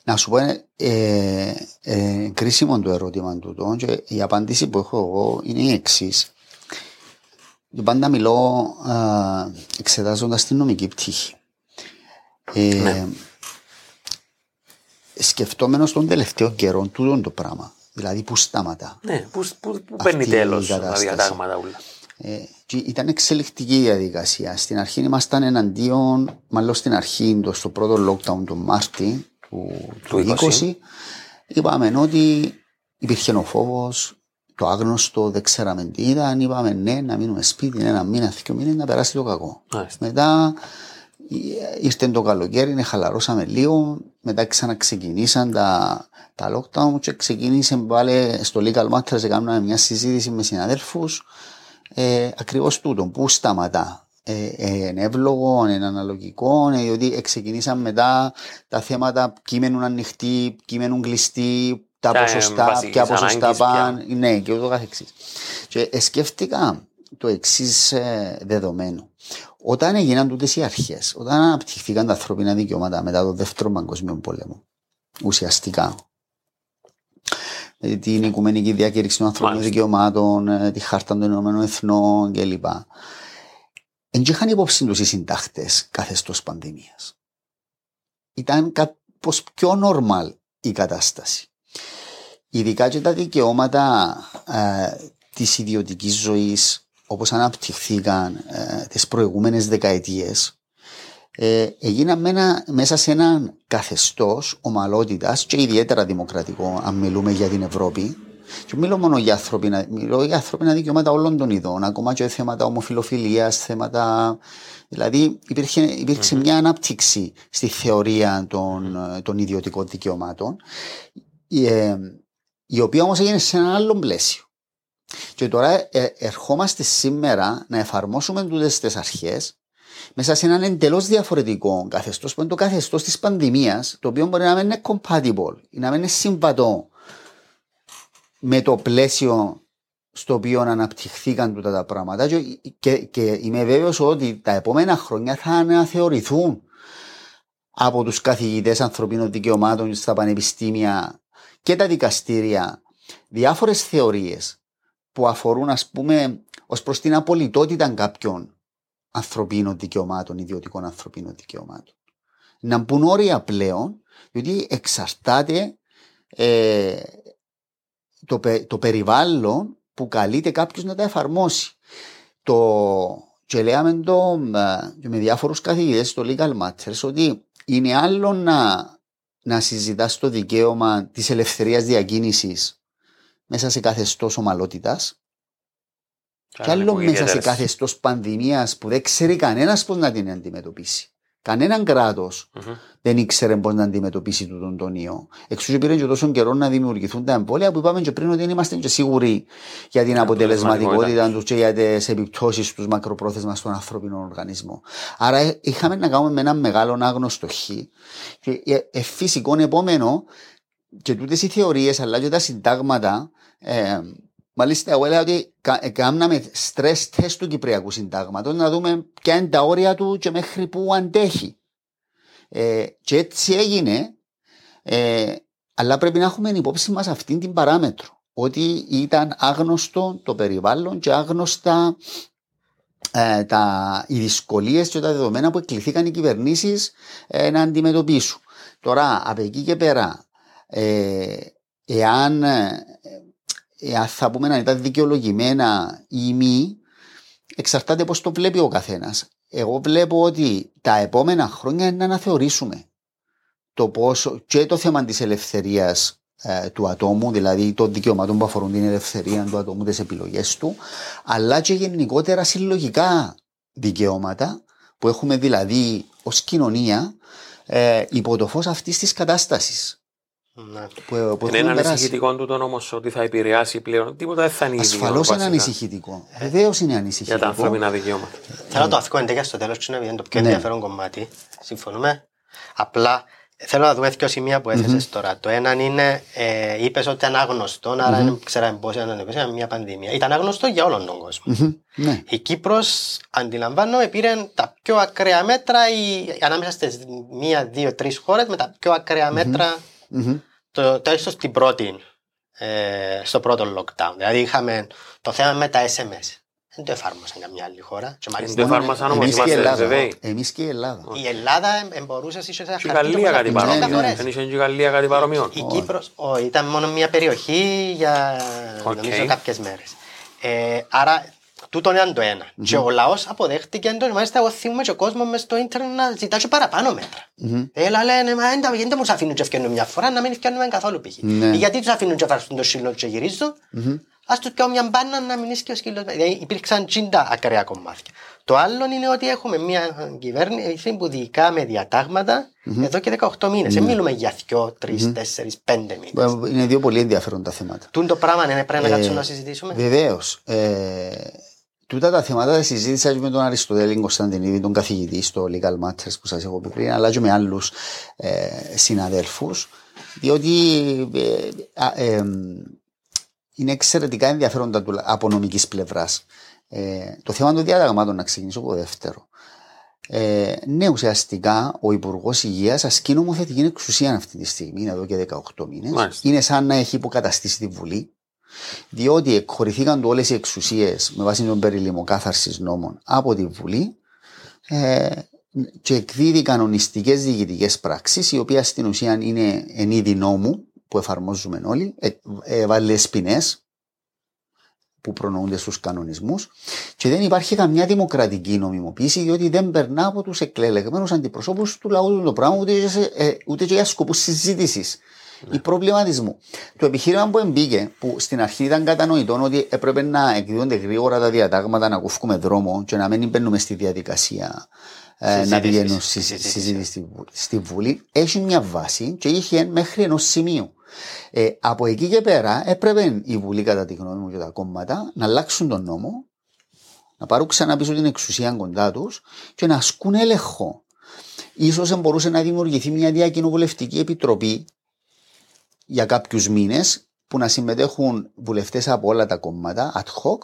Να σου πω, είναι ε, ε, κρίσιμο το ερώτημα του και η απάντηση που έχω εγώ είναι η εξής. Πάντα μιλώ εξετάζοντας την νομική πτύχη. Ε, ναι. Σκεφτόμενος τον τελευταίο καιρό τούτο το πράγμα. Δηλαδή, πού σταματά. Ναι, πού, πού, πού παίρνει τέλος τα διατάγματα όλα. Ε, ήταν εξελικτική η διαδικασία. Στην αρχή ήμασταν εναντίον, μάλλον στην αρχή, στο πρώτο lockdown του Μάρτη του, του 20, είπαμε ότι υπήρχε ο φόβος, το άγνωστο, δεν ξέραμε τι ήταν. Είπαμε ναι, να μείνουμε σπίτι ένα μήνα, δύο μήνε, να περάσει το κακό. Μετά ήρθε το καλοκαίρι, χαλαρώσαμε λίγο. Μετά ξαναξεκινήσαν τα, τα lockdown και ξεκίνησε πάλι στο Legal Matters. Κάνουμε μια συζήτηση με συναδέλφους. Ε, Ακριβώς τούτο, πού σταματά. Ε, ε, είναι εύλογο, είναι αναλογικό, ε, διότι ξεκινήσαν μετά τα θέματα κείμενου ανοιχτή, κείμενου κλειστή, τα ποσοστά, ποια ποσοστά πάνε, ναι, και ούτω καθεξής. Και σκέφτηκα το εξής δεδομένο. Όταν έγιναν τούτες οι αρχές, όταν αναπτυχθήκαν τα ανθρώπινα δικαιώματα μετά το δεύτερο παγκοσμίο πόλεμο, ουσιαστικά, την Οικουμενική Διακήρυξη των Ανθρώπινων Δικαιωμάτων, τη Χάρτα των Ηνωμένων Εθνών κλπ. Δεν είχαν υπόψη τους οι συντάχτες καθεστώς πανδημίας. Ήταν κάπως πιο νορμάλ η κατάσταση. Ειδικά και τα δικαιώματα ε, της ιδιωτικής ζωής, όπως αναπτυχθήκαν ε, τις προηγούμενες δεκαετίες, ε, έγιναν μέσα σε έναν καθεστώς ομαλότητας και ιδιαίτερα δημοκρατικό, αν μιλούμε για την Ευρώπη, και μιλώ μόνο για ανθρώπινα, μιλώ για ανθρώπινα δικαιώματα όλων των ειδών, ακόμα και θέματα ομοφιλοφιλίας, θέματα. Δηλαδή υπήρχε, υπήρξε μια ανάπτυξη στη θεωρία των, των ιδιωτικών δικαιωμάτων, η, ε, η οποία όμως έγινε σε ένα άλλο πλαίσιο. Και τώρα ε, ερχόμαστε σήμερα να εφαρμόσουμε τούτες τις αρχές μέσα σε έναν εντελώς διαφορετικό καθεστώς που είναι το καθεστώς της πανδημίας, το οποίο μπορεί να μην είναι compatible ή να μην είναι συμβατό με το πλαίσιο στο οποίο αναπτυχθήκαν τούτα τα πράγματα και, και, και είμαι βέβαιος ότι τα επόμενα χρόνια θα αναθεωρηθούν από τους καθηγητές ανθρωπίνων δικαιωμάτων στα πανεπιστήμια και τα δικαστήρια διάφορες θεωρίες που αφορούν ας πούμε ως προς την απολυτότητα κάποιων ανθρωπίνων δικαιωμάτων, ιδιωτικών ανθρωπίνων δικαιωμάτων. Να μπουν όρια πλέον, διότι εξαρτάται ε, το, το περιβάλλον που καλείται κάποιος να τα εφαρμόσει. Το, και λέμε το με διάφορους καθηγητές στο Legal Matters ότι είναι άλλο να να συζητάς το δικαίωμα της ελευθερίας διακίνησης μέσα σε καθεστώ ομαλότητας. Και άλλο μέσα σε καθεστώ πανδημίας που δεν ξέρει κανένας πώς να την αντιμετωπίσει. Κανέναν κράτος Μμμ. δεν ήξερε πώς να αντιμετωπίσει τον, τον ιό. Εξού και πήρε και τόσο καιρό να δημιουργηθούν τα εμβόλια που είπαμε και πριν ότι δεν είμαστε και σίγουροι για την αποτελεσματικότητα τους και για τις επιπτώσεις τους μακροπρόθεσμα στον ανθρώπινο οργανισμό. Άρα ε, είχαμε να κάνουμε με ένα μεγάλο άγνωστο χ. Και ε, ε, φυσικό επόμενο και τούτες οι θεωρίες αλλά και τα συντάγματα. Ε, Μάλιστα, εγώ έλεγα ότι κα- ε, κάναμε stress test του Κυπριακού Συντάγματος να δούμε ποια είναι τα όρια του και μέχρι πού αντέχει. Ε, και έτσι έγινε, ε, αλλά πρέπει να έχουμε υπόψη μας αυτήν την παράμετρο. Ότι ήταν άγνωστο το περιβάλλον και άγνωστα ε, τα, οι δυσκολίες και τα δεδομένα που εκληθήκαν οι κυβερνήσεις ε, να αντιμετωπίσουν. Τώρα, από εκεί και πέρα, ε, εάν, ε, εάν θα πούμε να ήταν δικαιολογημένα ή μη, εξαρτάται πώς το βλέπει ο καθένας. Εγώ βλέπω ότι τα επόμενα χρόνια είναι να αναθεωρήσουμε το πόσο και το θέμα της ελευθερίας ε, του ατόμου, δηλαδή των δικαιωμάτων που αφορούν την ελευθερία του ατόμου, τις επιλογές του, αλλά και γενικότερα συλλογικά δικαιώματα που έχουμε δηλαδή ως κοινωνία ε, υπό το φως αυτής της κατάστασης Ναι. που, που Είναι έχουμε ένα περάσει. ανησυχητικό του όμω ότι θα επηρεάσει πλέον. Τίποτα δεν θα είναι ίδιο. Ασφαλώς είναι βασικά, ανησυχητικό. Βεβαίως είναι Για τα ανησυχητικό. ανθρώπινα δικαιώματα. Θέλω να το αφήκω εντέκεια στο τέλος, είναι το πιο Ναι. ενδιαφέρον κομμάτι. Συμφωνούμε. Απλά θέλω να δούμε δύο σημεία που έθεσες τώρα. Το ένα είναι, ε, είπες ότι ήταν άγνωστο, άρα δεν ξέραμε πώ ήταν αντιμετωπίσαμε μια πανδημία. Ήταν άγνωστο για όλον τον κόσμο. Μμμ, Ναι. Η Κύπρος, αντιλαμβάνω, πήρε τα πιο ακραία μέτρα ή, ανάμεσα στις μία, δύο, τρεις χώρες με τα πιο ακραία μέτρα, Μμμ. το, τουλάχιστον στην πρώτη, ε, στο πρώτο lockdown. Δηλαδή είχαμε το θέμα με τα SMS. Δεν το εφάρμοσαν καμιά άλλη χώρα. Και μάλιστα Δεν το εφάρμοσαν όμως, Εμείς και η είμαστε Ελλάδα. βεβαίοι. Εμείς και η Ελλάδα. η Ελλάδα ε, μπορούσες ίσως να Και η Γαλλία κάτι Ναι, παρόμοιο. ναι. Δεν είχε και η Γαλλία κάτι παρόμοιο. Η Κύπρος ο, ήταν μόνο μια περιοχή για Οκ. νομίζω κάποιες μέρες. Ε, άρα τούτο ήταν το ένα. Και ο λαός αποδέχτηκε το, μάλιστα εγώ θυμούμαι και ο κόσμος μες στο ίντερνετ να ζητά και παραπάνω μέτρα. Μμμ. Έλα λένε, μα δεν δεν μου αφήνουν και ευκαινούν μια φορά να μην ευκαινούν καθόλου π.χ. Ναι. Ή Γιατί τους αφήνουν και βαρθούν το σύλλο και γυρίζουν. Ας τους πιω μια μπάνα να μην είσαι και ο σκύλος. Δηλαδή υπήρξαν τσίντα ακραία κομμάτια. Το άλλο είναι ότι έχουμε μια κυβέρνηση που διοικά διατάγματα εδώ και 18 μήνες. Δεν μιλούμε για 2, 3, 4, 5 μήνες. Είναι δύο πολύ ενδιαφέροντα θέματα. Τούν το πράγμα είναι πρέπει να Ε, κάτσουμε να συζητήσουμε. Βεβαίως. Ε, τούτα τα θέματα τα συζήτησα και με τον Αριστοτέλη Κωνσταντινίδη, τον καθηγητή στο Legal Matters που σας έχω πει πριν, αλλά και με άλλους ε, συναδέλφους. Διότι ε, α, ε, είναι εξαιρετικά ενδιαφέροντα του- από νομικής πλευράς. Ε, το θέμα των διαταγμάτων, να ξεκινήσω από το δεύτερο. Ε, ναι, ουσιαστικά ο Υπουργός Υγείας ασκεί νομοθετική εξουσία αυτή τη στιγμή, είναι εδώ και 18 μήνες. Μάλιστα. Είναι σαν να έχει υποκαταστήσει τη Βουλή, διότι εκχωρηθήκαν του όλες οι εξουσίες με βάση τον περιλήμο κάθαρσης νόμων από τη Βουλή ε, και εκδίδει κανονιστικές διοικητικές πράξεις, οι οποίες στην ουσία είναι εν είδη νόμου που εφαρμόζουμε όλοι, ε, ε, βάλει ποινές που προνοούνται στους κανονισμούς. Και δεν υπάρχει καμιά δημοκρατική νομιμοποίηση διότι δεν περνά από τους εκλελεγμένους αντιπροσώπους του λαού του το πράγμα ούτε, και σε- ε, ούτε και για σκοπούς συζήτησης ή προβληματισμού. Το επιχείρημα που εμπήκε, που στην αρχή ήταν κατανοητό ότι έπρεπε να εκδίδονται γρήγορα τα διατάγματα, να κόφουμε δρόμο και να μην μπαίνουμε στη διαδικασία ε, να Συζήτησης. πηγαίνουν στη Συζήτηση. συζήτηση στη Βου- στη Βουλή, έχει μια βάση και είχε μέχρι ενός σημείου. Ε, από εκεί και πέρα έπρεπε η Βουλή, κατά τη γνώμη μου, και τα κόμματα να αλλάξουν τον νόμο, να πάρουν ξανά πίσω την εξουσία κοντά τους και να ασκούν έλεγχο. Ίσως μπορούσε να δημιουργηθεί μια διακοινοβουλευτική επιτροπή για κάποιους μήνες που να συμμετέχουν βουλευτές από όλα τα κόμματα, ad hoc,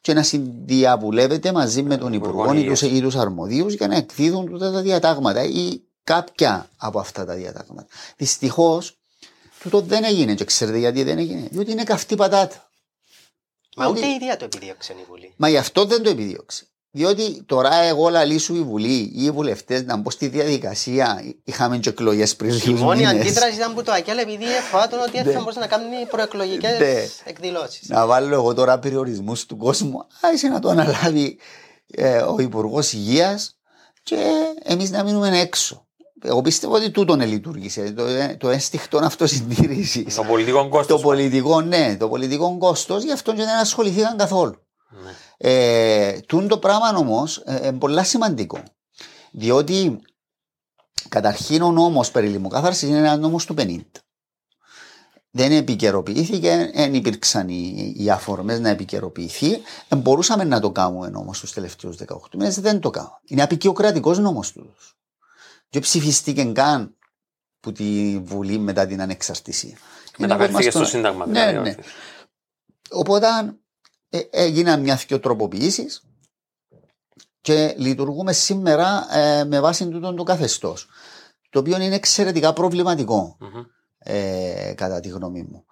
και να συνδιαβουλεύεται μαζί με τον Υπουργό ή τους, ή τους αρμοδίους για να εκδίδουν τούτα τα διατάγματα ή κάποια από αυτά τα διατάγματα. Δυστυχώς, τούτο δεν έγινε και ξέρετε γιατί δεν έγινε. Διότι είναι καυτή πατάτα. Μα ούτε ότι- η ίδια το επιδίωξε η Βουλή. Μα γι' αυτό δεν το επιδίωξε. Διότι τώρα εγώ λαλήσω η Βουλή ή οι βουλευτές να μπω στη διαδικασία. Είχαμε και εκλογές πριν Η λίγους μόνη μήνες. αντίδραση ήταν που το ΑΚΕΛ επειδή φοβάται ότι δεν θα μπορούσε να κάνει προεκλογικές Ναι. εκδηλώσεις. να βάλω εγώ τώρα περιορισμούς του κόσμου. Άισε να το αναλάβει ε, ο Υπουργός Υγείας και εμείς να μείνουμε έξω. εγώ πιστεύω ότι τούτον λειτουργήσε. Το, το ένστικτο αυτοσυντήρησης. Το πολιτικό κόστος. Το πολιτικό, ναι, το πολιτικό κόστος, γι' αυτό και δεν ασχοληθήκαν καθόλου. Ναι. Ε, τούν το πράγμα όμως είναι ε, πολύ σημαντικό. Διότι καταρχήν ο νόμος περί λιμοκάθαρση είναι ένας νόμος του 50. Δεν επικαιροποιήθηκε, δεν υπήρξαν οι, οι αφορμές να επικαιροποιηθεί. Ε, μπορούσαμε να το κάνουμε όμω τους τελευταίους 18 μήνες, δεν το κάνουμε. Είναι απεικιοκρατικός νόμος τους. Δεν ψηφιστήκε καν που τη Βουλή μετά την ανεξαρτησία. Μεταφέρθηκε στο Σύνταγμα. Ναι, δηλαδή, ναι. Οπότε ε, έγιναν μια-δυο τροποποιήσεις και λειτουργούμε σήμερα ε, με βάση τούτο το καθεστώς. Το οποίο είναι εξαιρετικά ε, κατά τη γνώμη μου.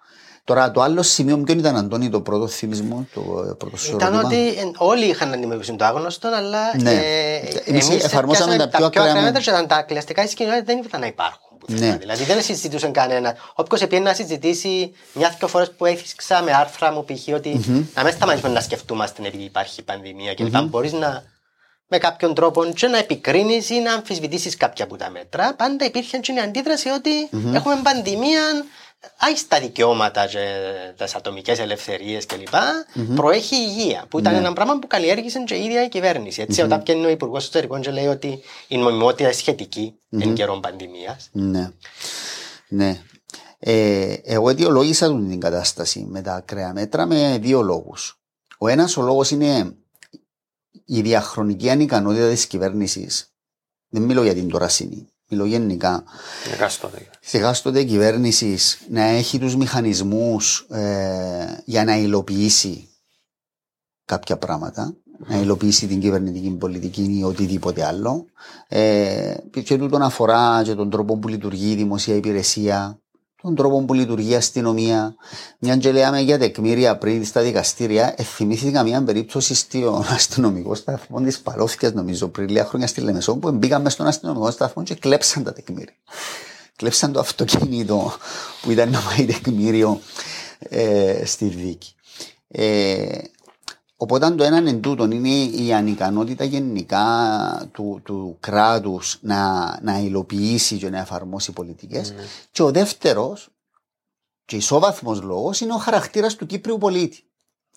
Τώρα το άλλο σημείο ποιο ήταν Αντώνη το πρώτο θυμισμό, το πρώτο Ήταν ότι ε, όλοι είχαν να αντιμετωπίσουν το άγνωστο, αλλά ναι. ε, εμείς, εμείς εφαρμόσαμε τα πιο ακραία μέτρα και ήταν τα κλαστικά κοινότητας δεν ήταν να υπάρχουν. Ναι. Δηλαδή δεν συζητούσε κανένα. Όποιος επήρε να συζητήσει μια-δυο φορές που έθιξα με άρθρα μου π.χ. ότι mm-hmm. να μην σταματήσουμε να σκεφτούμαστε επειδή υπάρχει πανδημία κλπ. Mm-hmm. Μπορείς να με κάποιον τρόπο και να επικρίνεις ή να αμφισβητήσεις κάποια από τα μέτρα. Πάντα υπήρχε και η αντίδραση ότι mm-hmm. έχουμε πανδημία, άιστα δικαιώματα και τις ατομικές ελευθερίες κλπ. Mm-hmm. Προέχει η υγεία, που ήταν mm-hmm. ένα πράγμα που καλλιέργησε και η ίδια η κυβέρνηση. Έτσι, mm-hmm. όταν πιένει ο Υπουργός Εσωτερικών και λέει ότι η νομιμότητα είναι σχετική mm-hmm. εν καιρό πανδημίας. Ναι. ναι. Ε, εγώ αιτιολόγησα την κατάσταση με τα ακραία μέτρα με δύο λόγους. Ο ένας ο λόγος είναι η διαχρονική ανικανότητα της κυβέρνησης. Δεν μιλώ για την τωρασίνη μιλώ γενικά. Εκάστοτε κυβέρνηση να έχει τους μηχανισμούς ε, για να υλοποιήσει κάποια πράγματα, να υλοποιήσει την κυβερνητική πολιτική ή οτιδήποτε άλλο. Ε, και τούτο αφορά και τον τρόπο που λειτουργεί η δημοσία υπηρεσία, τον τρόπο που λειτουργεί η αστυνομία. Μια και λέμε για τεκμήρια πριν στα δικαστήρια, θυμήθηκα μια περίπτωση στον αστυνομικό σταθμό της Παλώθηκια, νομίζω, πριν λίγα χρόνια στη Λεμεσό, που μπήκαμε στον αστυνομικό σταθμό και κλέψαν τα τεκμήρια. Κλέψαν το αυτοκίνητο που ήταν να πάει τεκμήριο ε, στη δίκη. Ε, Οπότε το έναν εν τούτον είναι η ανικανότητα γενικά του, του κράτους να, να υλοποιήσει και να εφαρμόσει πολιτικές. Mm. Και ο δεύτερος, και ισόβαθμος λόγος, είναι ο χαρακτήρας του Κύπριου πολίτη.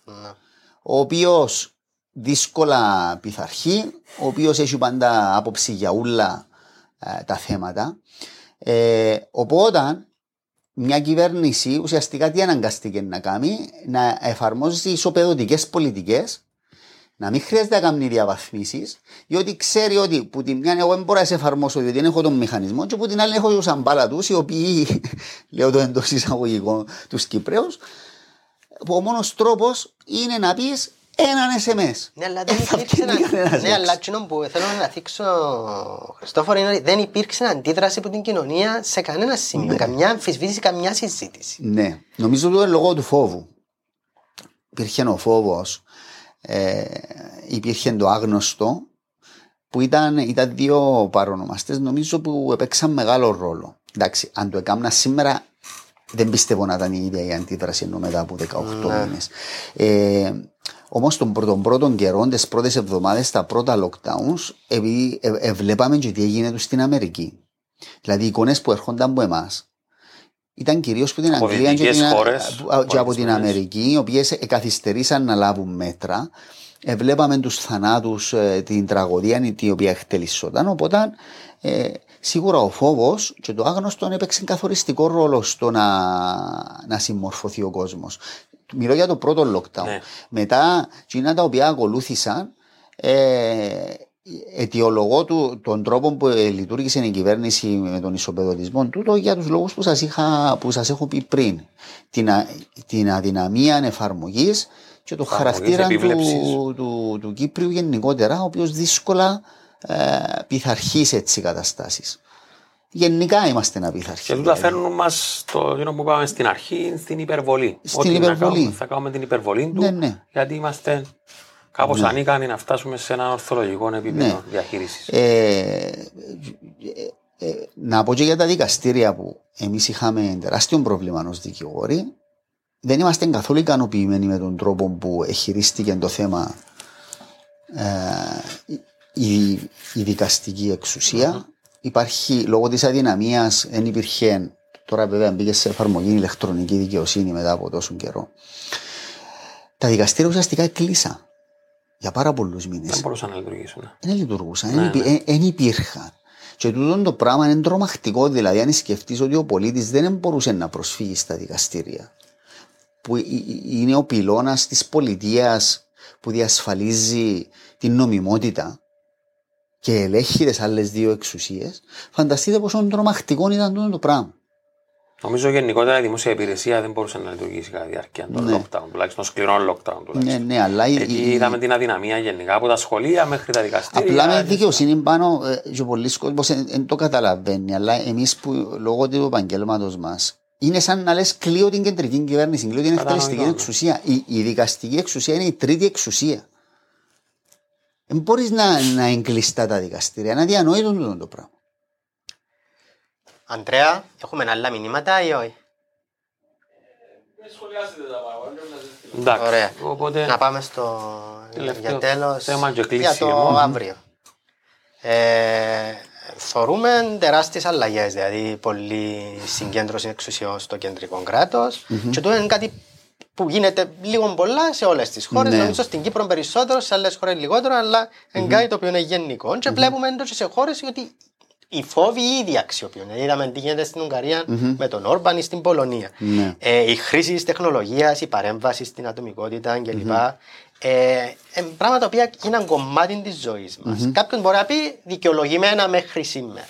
Mm. Ο οποίος δύσκολα πειθαρχεί, ο οποίος έχει πάντα άποψη για όλα ε, τα θέματα. Ε, οπότε μια κυβέρνηση ουσιαστικά τι αναγκαστήκε να κάνει, να εφαρμόζει ισοπεδωτικές πολιτικές, να μην χρειάζεται να κάνει διαβαθμίσεις, διότι ξέρει ότι που την μια εγώ δεν μπορώ να σε εφαρμόσω, διότι δεν έχω τον μηχανισμό, και που την άλλη έχω του αμπάλα τους, οι οποίοι, λέω το εντός εισαγωγικών, τους Κυπρέους, ο μόνος τρόπος είναι να πεις έναν SMS. Ναι, αλλά δεν υπήρξε ένα... Ναι, αλλά εκείνο που θέλω να θίξω, Χριστόφορο, είναι ότι δεν υπήρξε αντίδραση από την κοινωνία σε κανένα σημείο. Ναι. Καμιά αμφισβήτηση, καμιά συζήτηση. Ναι, νομίζω ότι είναι λόγω του φόβου. Υπήρχε ο φόβος, ε, υπήρχε το άγνωστο, που ήταν, ήταν δύο παρονομαστές, νομίζω που έπαιξαν μεγάλο ρόλο. Εντάξει, αν το έκανα σήμερα, δεν πιστεύω να ήταν η ίδια η αντίδραση ενώ μετά από 18 ναι. μήνες. Ε, Όμως τον πρώτο, πρώτο καιρό, τις πρώτες εβδομάδες, τα πρώτα lockdowns, επειδή ε, ε, βλέπαμε και τι έγινε τους στην Αμερική. Δηλαδή οι εικόνες που έρχονταν από εμάς ήταν κυρίως από την Αγγλία και, την, και από την Αμερική, οι οποίες καθυστερήσαν να λάβουν μέτρα. Ε, βλέπαμε τους θανάτους, ε, την τραγωδία την οποία εκτελισσόταν. Οπότε ε, σίγουρα ο φόβος και το άγνωστο έπαιξε καθοριστικό ρόλο στο να, να συμμορφωθεί ο κόσμος. Μιλώ για το πρώτο lockdown. Ναι. Μετά, εκείνα τα οποία ακολούθησαν, ε, αιτιολογώ του, τον τρόπο που ε, λειτουργήσε η κυβέρνηση με τον ισοπεδωτισμό τούτο για τους λόγους που σας, είχα, που σας έχω πει πριν. Την, την αδυναμία εφαρμογής και το χαρακτήρα του, του, του, Κύπριου γενικότερα, ο οποίος δύσκολα ε, πειθαρχείς σε έτσι καταστάσεις γενικά είμαστε να πειθαρχοί. Και τούτα φέρνουν μας το γύρο που είπαμε στην αρχή, στην υπερβολή. Στην Ό,τι υπερβολή. Να κάνουμε, θα κάνουμε την υπερβολή του, ναι, ναι. γιατί είμαστε κάπως ναι. ανίκανοι να φτάσουμε σε ένα ορθολογικό επίπεδο ναι. διαχείρισης. Ε, ε, ε, να πω και για τα δικαστήρια που εμείς είχαμε τεράστιο πρόβλημα ως δικηγόροι. Δεν είμαστε καθόλου ικανοποιημένοι με τον τρόπο που χειρίστηκε το θέμα ε, η, η δικαστική εξουσία. Mm-hmm υπάρχει λόγω της αδυναμίας, δεν υπήρχε. Τώρα βέβαια μπήκε σε εφαρμογή η ηλεκτρονική δικαιοσύνη μετά από τόσο καιρό. Τα δικαστήρια ουσιαστικά κλείσαν για πάρα πολλούς μήνες. Δεν μπορούσαν να λειτουργήσουν. Δεν λειτουργούσαν, Ναι, δεν υπή- ε, εν υπήρχαν. Και τούτο το πράγμα είναι τρομακτικό. Δηλαδή, αν σκεφτείς ότι ο πολίτης δεν μπορούσε να προσφύγει στα δικαστήρια, που ε- ε- είναι ο πυλώνας της πολιτείας που διασφαλίζει την νομιμότητα και ελέγχει τι άλλες δύο εξουσίες, φανταστείτε πόσο τρομακτικό ήταν τούτο το πράγμα. Νομίζω γενικότερα η δημόσια υπηρεσία δεν μπορούσε να λειτουργήσει κατά τη διάρκεια των Ναι. lockdown, τουλάχιστον σκληρών lockdown. Ναι, Τουλάχιστον. ναι, αλλά η- Εκεί η- είδαμε την αδυναμία γενικά από τα σχολεία μέχρι τα δικαστήρια. Απλά με και- δικαιοσύνη πάνω, ε, και πολλοί κόσμοι δεν το καταλαβαίνει, αλλά εμείς που λόγω του επαγγέλματος μας είναι σαν να λες κλείω την κεντρική κυβέρνηση, κλείω την Κατανοητό, εκτελεστική ναι. εξουσία. Η, η δικαστική εξουσία είναι η τρίτη εξουσία. Δεν μπορείς να, να εγκλειστά τα δικαστήρια. Είναι αδιανόητο τούτο το πράγμα. Αντρέα, έχουμε άλλα μηνύματα ή όχι; Εντάξει. Ωραία. Οπότε, Να πάμε στο Τελευταίο για τέλος θέμα και για κλείσιμο. το Μμμ. αύριο. Ε, θεωρούμε τεράστιες αλλαγές, δηλαδή πολλή συγκέντρωση εξουσιών στο κεντρικό κράτος και το είναι κάτι που γίνεται λίγο πολλά σε όλες τις χώρες, Ναι. νομίζω στην Κύπρο περισσότερο, σε άλλες χώρες λιγότερο, αλλά είναι κάτι το οποίο είναι γενικό και βλέπουμε έντως και σε χώρες ότι οι φόβοι ήδη αξιοποιούν. Δηλαδή, Είδαμε τι γίνεται στην ουγγαρια με τον Όρμπαν ή στην Πολωνία. Ναι. Ε, η χρήση της τεχνολογίας, η παρέμβαση στην ατομικότητα κλπ. Ε, ε, πράγματα τα οποία είναι κομμάτι της ζωής μας. Κάποιο μπορεί να πει δικαιολογημένα μέχρι σήμερα.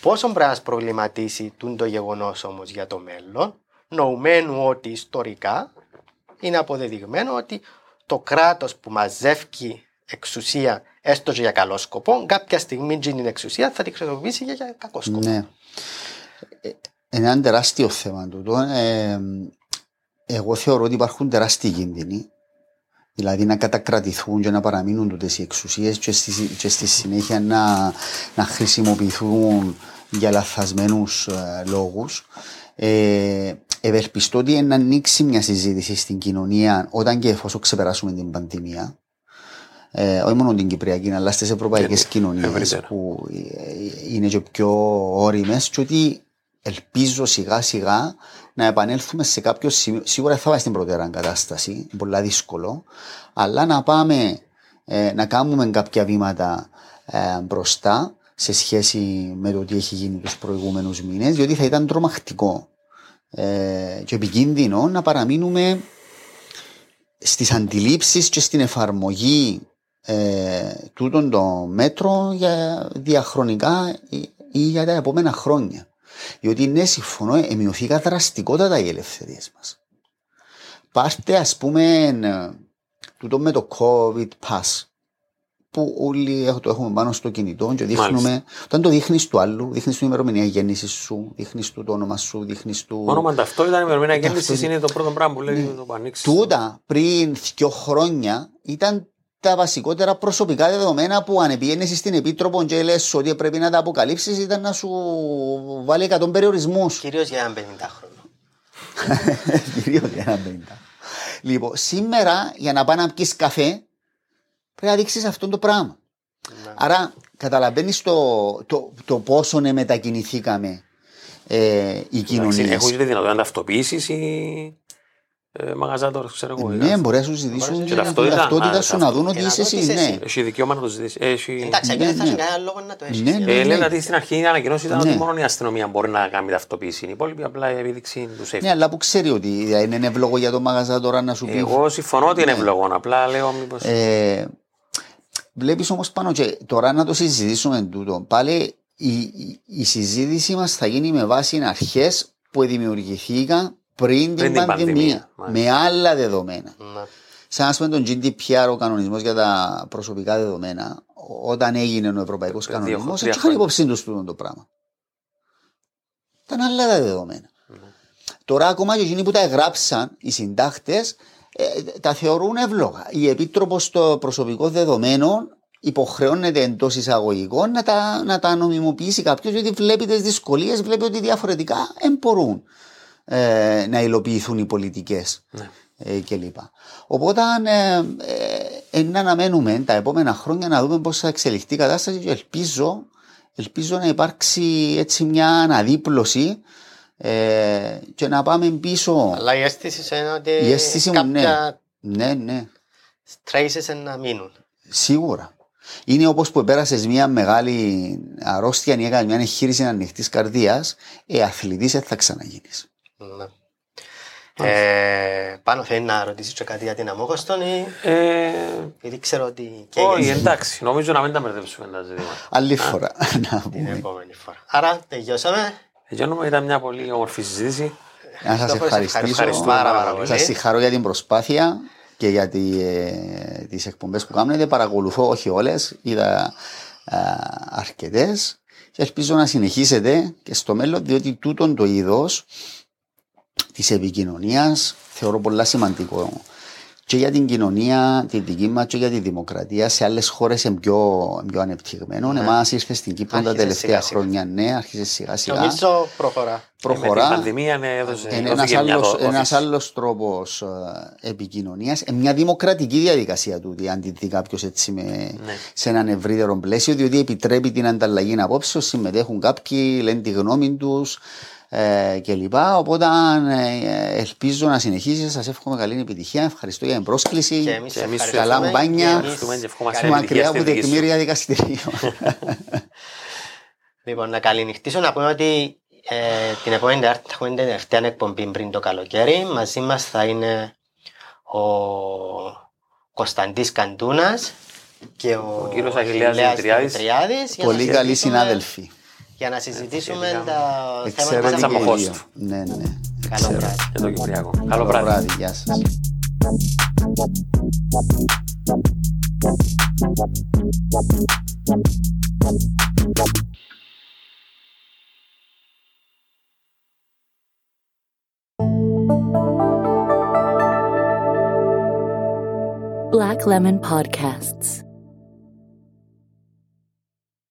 Πόσο πρέπει να μας προβληματίσει τούν το γεγονός όμως για το μέλλον, νοουμένου ότι ιστορικά είναι αποδεδειγμένο ότι το κράτος που μαζεύει εξουσία, έστω και για καλό σκοπό, κάποια στιγμή την εξουσία θα τη χρησιμοποιήσει για, για κακό σκοπό. Ναι. Ε, Είναι ένα τεράστιο θέμα τούτο. Ε, εγώ θεωρώ ότι υπάρχουν τεράστιοι κίνδυνοι. Δηλαδή να κατακρατηθούν και να παραμείνουν τούτες οι εξουσίες και, στη, και στη συνέχεια να, να χρησιμοποιηθούν για λαθασμένους ε, λόγους. Ε, ευελπιστώ ότι να ανοίξει μια συζήτηση στην κοινωνία όταν και εφόσον ξεπεράσουμε την πανδημία. Ε, όχι μόνο την Κυπριακή, αλλά στις ευρωπαϊκές Και κοινωνίες ευρύτερα. που ε, είναι και πιο όριμες και ότι ελπίζω σιγά σιγά να επανέλθουμε σε κάποιο σημείο. Σίγουρα θα πάμε στην προτέρα κατάσταση, πολλά δύσκολο, αλλά να πάμε ε, να κάνουμε κάποια βήματα ε, μπροστά σε σχέση με το τι έχει γίνει τους προηγούμενους μήνες, διότι θα ήταν τρομακτικό ε, και επικίνδυνο να παραμείνουμε στις αντιλήψεις και στην εφαρμογή ε, τούτων των μέτρων για διαχρονικά ή, ή για τα επόμενα χρόνια. Διότι ναι, συμφωνώ, εμειωθήκα δραστικότατα οι ελευθερίες μας. Πάρτε, ας πούμε, ε, τούτο με το COVID Pass, που όλοι έχω- το έχουμε πάνω στο κινητό και δείχνουμε. Μάλιστα. Όταν το δείχνεις του άλλου, δείχνεις την ημερομηνία γέννησης σου, δείχνεις του το όνομα σου, δείχνεις του. Όνομα ταυτότητα, η ημερομηνία γέννησης Ταυτότητα. είναι το πρώτο πράγμα που λέει το ανοίξει. Τούτα πριν δύο χρόνια ήταν τα βασικότερα προσωπικά δεδομένα που αν πήγαινες στην Επίτροπο και λες ότι πρέπει να τα αποκαλύψεις ήταν να σου βάλει 100 περιορισμούς. Κυρίως για έναν 50χρονο. Κυρίως για ένα 50. Λοιπόν, σήμερα για να πάει να πιεις καφέ πρέπει να δείξεις αυτό το πράγμα. Άρα καταλαβαίνεις το, το, το πόσο ναι, μετακινηθήκαμε ε, οι κοινωνίες. Έχουν και τη δυνατότητα να ταυτοποιήσεις οι ε, μαγαζάτορε, ξέρω εγώ. Ναι, μπορεί να σου ζητήσουν Και την ταυτότητα, ταυτότητα α, σου να δουν ότι και να είσαι δουν εσύ. ότι είσαι Ναι. εσύ. Έχει δικαίωμα να το ζητήσεις. Έχει... Εντάξει, ναι, εκεί δεν θα ναι. έχει κανένα λόγο να το έχεις. Ναι, ναι. Ε, λένε ότι στην αρχή η ανακοινώση ήταν Ναι. ότι μόνο η αστυνομία μπορεί να κάνει ταυτοποίηση. Οι υπόλοιποι απλά η επίδειξη του safety. Ναι, αλλά που ξέρει ότι είναι εύλογο για το μαγαζά τώρα να σου πει. Εγώ συμφωνώ ότι είναι ευλογό. Απλά λέω μήπω. Ε, Βλέπεις όμως πάνω και τώρα να το συζητήσουμε τούτο. Πάλι η, η, η συζήτηση μας θα γίνει με βάση αρχές που δημιουργηθήκαν πριν, την, την πανδημία. πανδημία, με άλλα δεδομένα. Ναι. Σαν ας πούμε τον GDPR, ο κανονισμός για τα προσωπικά δεδομένα, όταν έγινε ο Ευρωπαϊκός Πριν δύο- Κανονισμός, τρία έτσι είχαν χρόνια. υπόψη τους τούτο το πράγμα. Ήταν άλλα τα δεδομένα. Ναι. Τώρα ακόμα και εκείνοι που τα εγγράψαν, οι συντάκτες, τα θεωρούν εύλογα. Η Επίτροπος των Προσωπικών Δεδομένων υποχρεώνεται εντός εισαγωγικών να τα, να τα νομιμοποιήσει κάποιος, γιατί βλέπει τις δυσκολίες, βλέπει ότι διαφορετικά δεν μπορούν ε, να υλοποιηθούν οι πολιτικές Ναι. ε, κλπ. Οπότε ε, ε, ε, να αναμένουμε τα επόμενα χρόνια να δούμε πώς θα εξελιχθεί η κατάσταση και ελπίζω ελπίζω να υπάρξει έτσι μια αναδίπλωση ε, και να πάμε πίσω. Αλλά η αίσθηση είναι ότι Η αίσθηση μου, ναι. κάποια Ναι, ναι. traces να μείνουν. Σίγουρα. Είναι όπως που πέρασε μια μεγάλη αρρώστια ή έκανες μια εγχείρηση ανοιχτής καρδίας, ε, αθλητής δεν θα ξαναγίνεις. Ναι. Ε, πάνω θέλει να ρωτήσεις και κάτι για την Αμόχωστον ή Ε, γιατί ξέρω ότι όχι, καίγεσαι εντάξει, νομίζω να μην τα μπερδέψουμε τα ζητήματα. Άλλη φορά. να την πούμε. επόμενη φορά. Άρα τελειώσαμε. Εγγένομαι, ήταν μια πολύ όμορφη συζήτηση. Να σας Ευχαριστώ, ευχαριστήσω. ευχαριστούμε πάρα, πάρα πολύ. Σας συγχαρώ για την προσπάθεια και για τι ε, τις εκπομπές που κάνετε. Παρακολουθώ, όχι όλες, είδα ε, αρκετές και ελπίζω να συνεχίσετε και στο μέλλον, διότι τούτον το είδος της επικοινωνίας θεωρώ πολύ σημαντικό και για την κοινωνία, τη δική μας και για τη δημοκρατία. Σε άλλες χώρες είναι πιο, πιο ανεπτυγμένο. Ναι. Εμάς ήρθε στην Κύπρο τα Άρχισε τελευταία σιγά-σιγά. χρόνια, ναι, άρχισε σιγά σιγά. Νομίζω προχωρά. Με Προχωρά. την πανδημία ναι, έδωσε, Είναι δόθηκε ένας μια άλλος, όθηση. ένας άλλος τρόπος ε, επικοινωνίας. Ε, μια δημοκρατική διαδικασία τούτη, αν τη δει κάποιος έτσι με, Ναι. σε έναν ευρύτερο πλαίσιο, διότι επιτρέπει την ανταλλαγή απόψεων, συμμετέχουν κάποιοι, λένε τη γνώμη τους ε, κλπ. Οπότε ε, ελπίζω να συνεχίσει. Σας εύχομαι καλή επιτυχία. Ευχαριστώ για την πρόσκληση. Και εμείς Και εμείς σου ευχαριστούμε. Καλά μπάνια. Και εμείς Ευχαριστούμε και ευχόμαστε καλή- επιτυχία μακριά από στη δική σου. τεκμήρια δικαστηρίων. Λοιπόν, να καληνυχτήσω να πούμε ότι ε, την επόμενη Τετάρτη θα έχουμε την τελευταία εκπομπή πριν το καλοκαίρι. Μαζί μας θα είναι ο Κωνσταντής Καντούνας και ο, Ο κύριος Αχιλλέας Δημητριάδης. Δημητριάδης για να Πολύ καλοί συζητήσουμε- συνάδελφοι. Για να συζητήσουμε σχετικά τα θέματα Εξαιρετική της Εξαιρετική Αμοχώστου. Αμοχώστου. Ναι, ναι. Καλό βράδυ. Για το Κυπριακό. Καλό Καλό βράδυ. βράδυ. Γεια σας. Black Lemon Podcasts.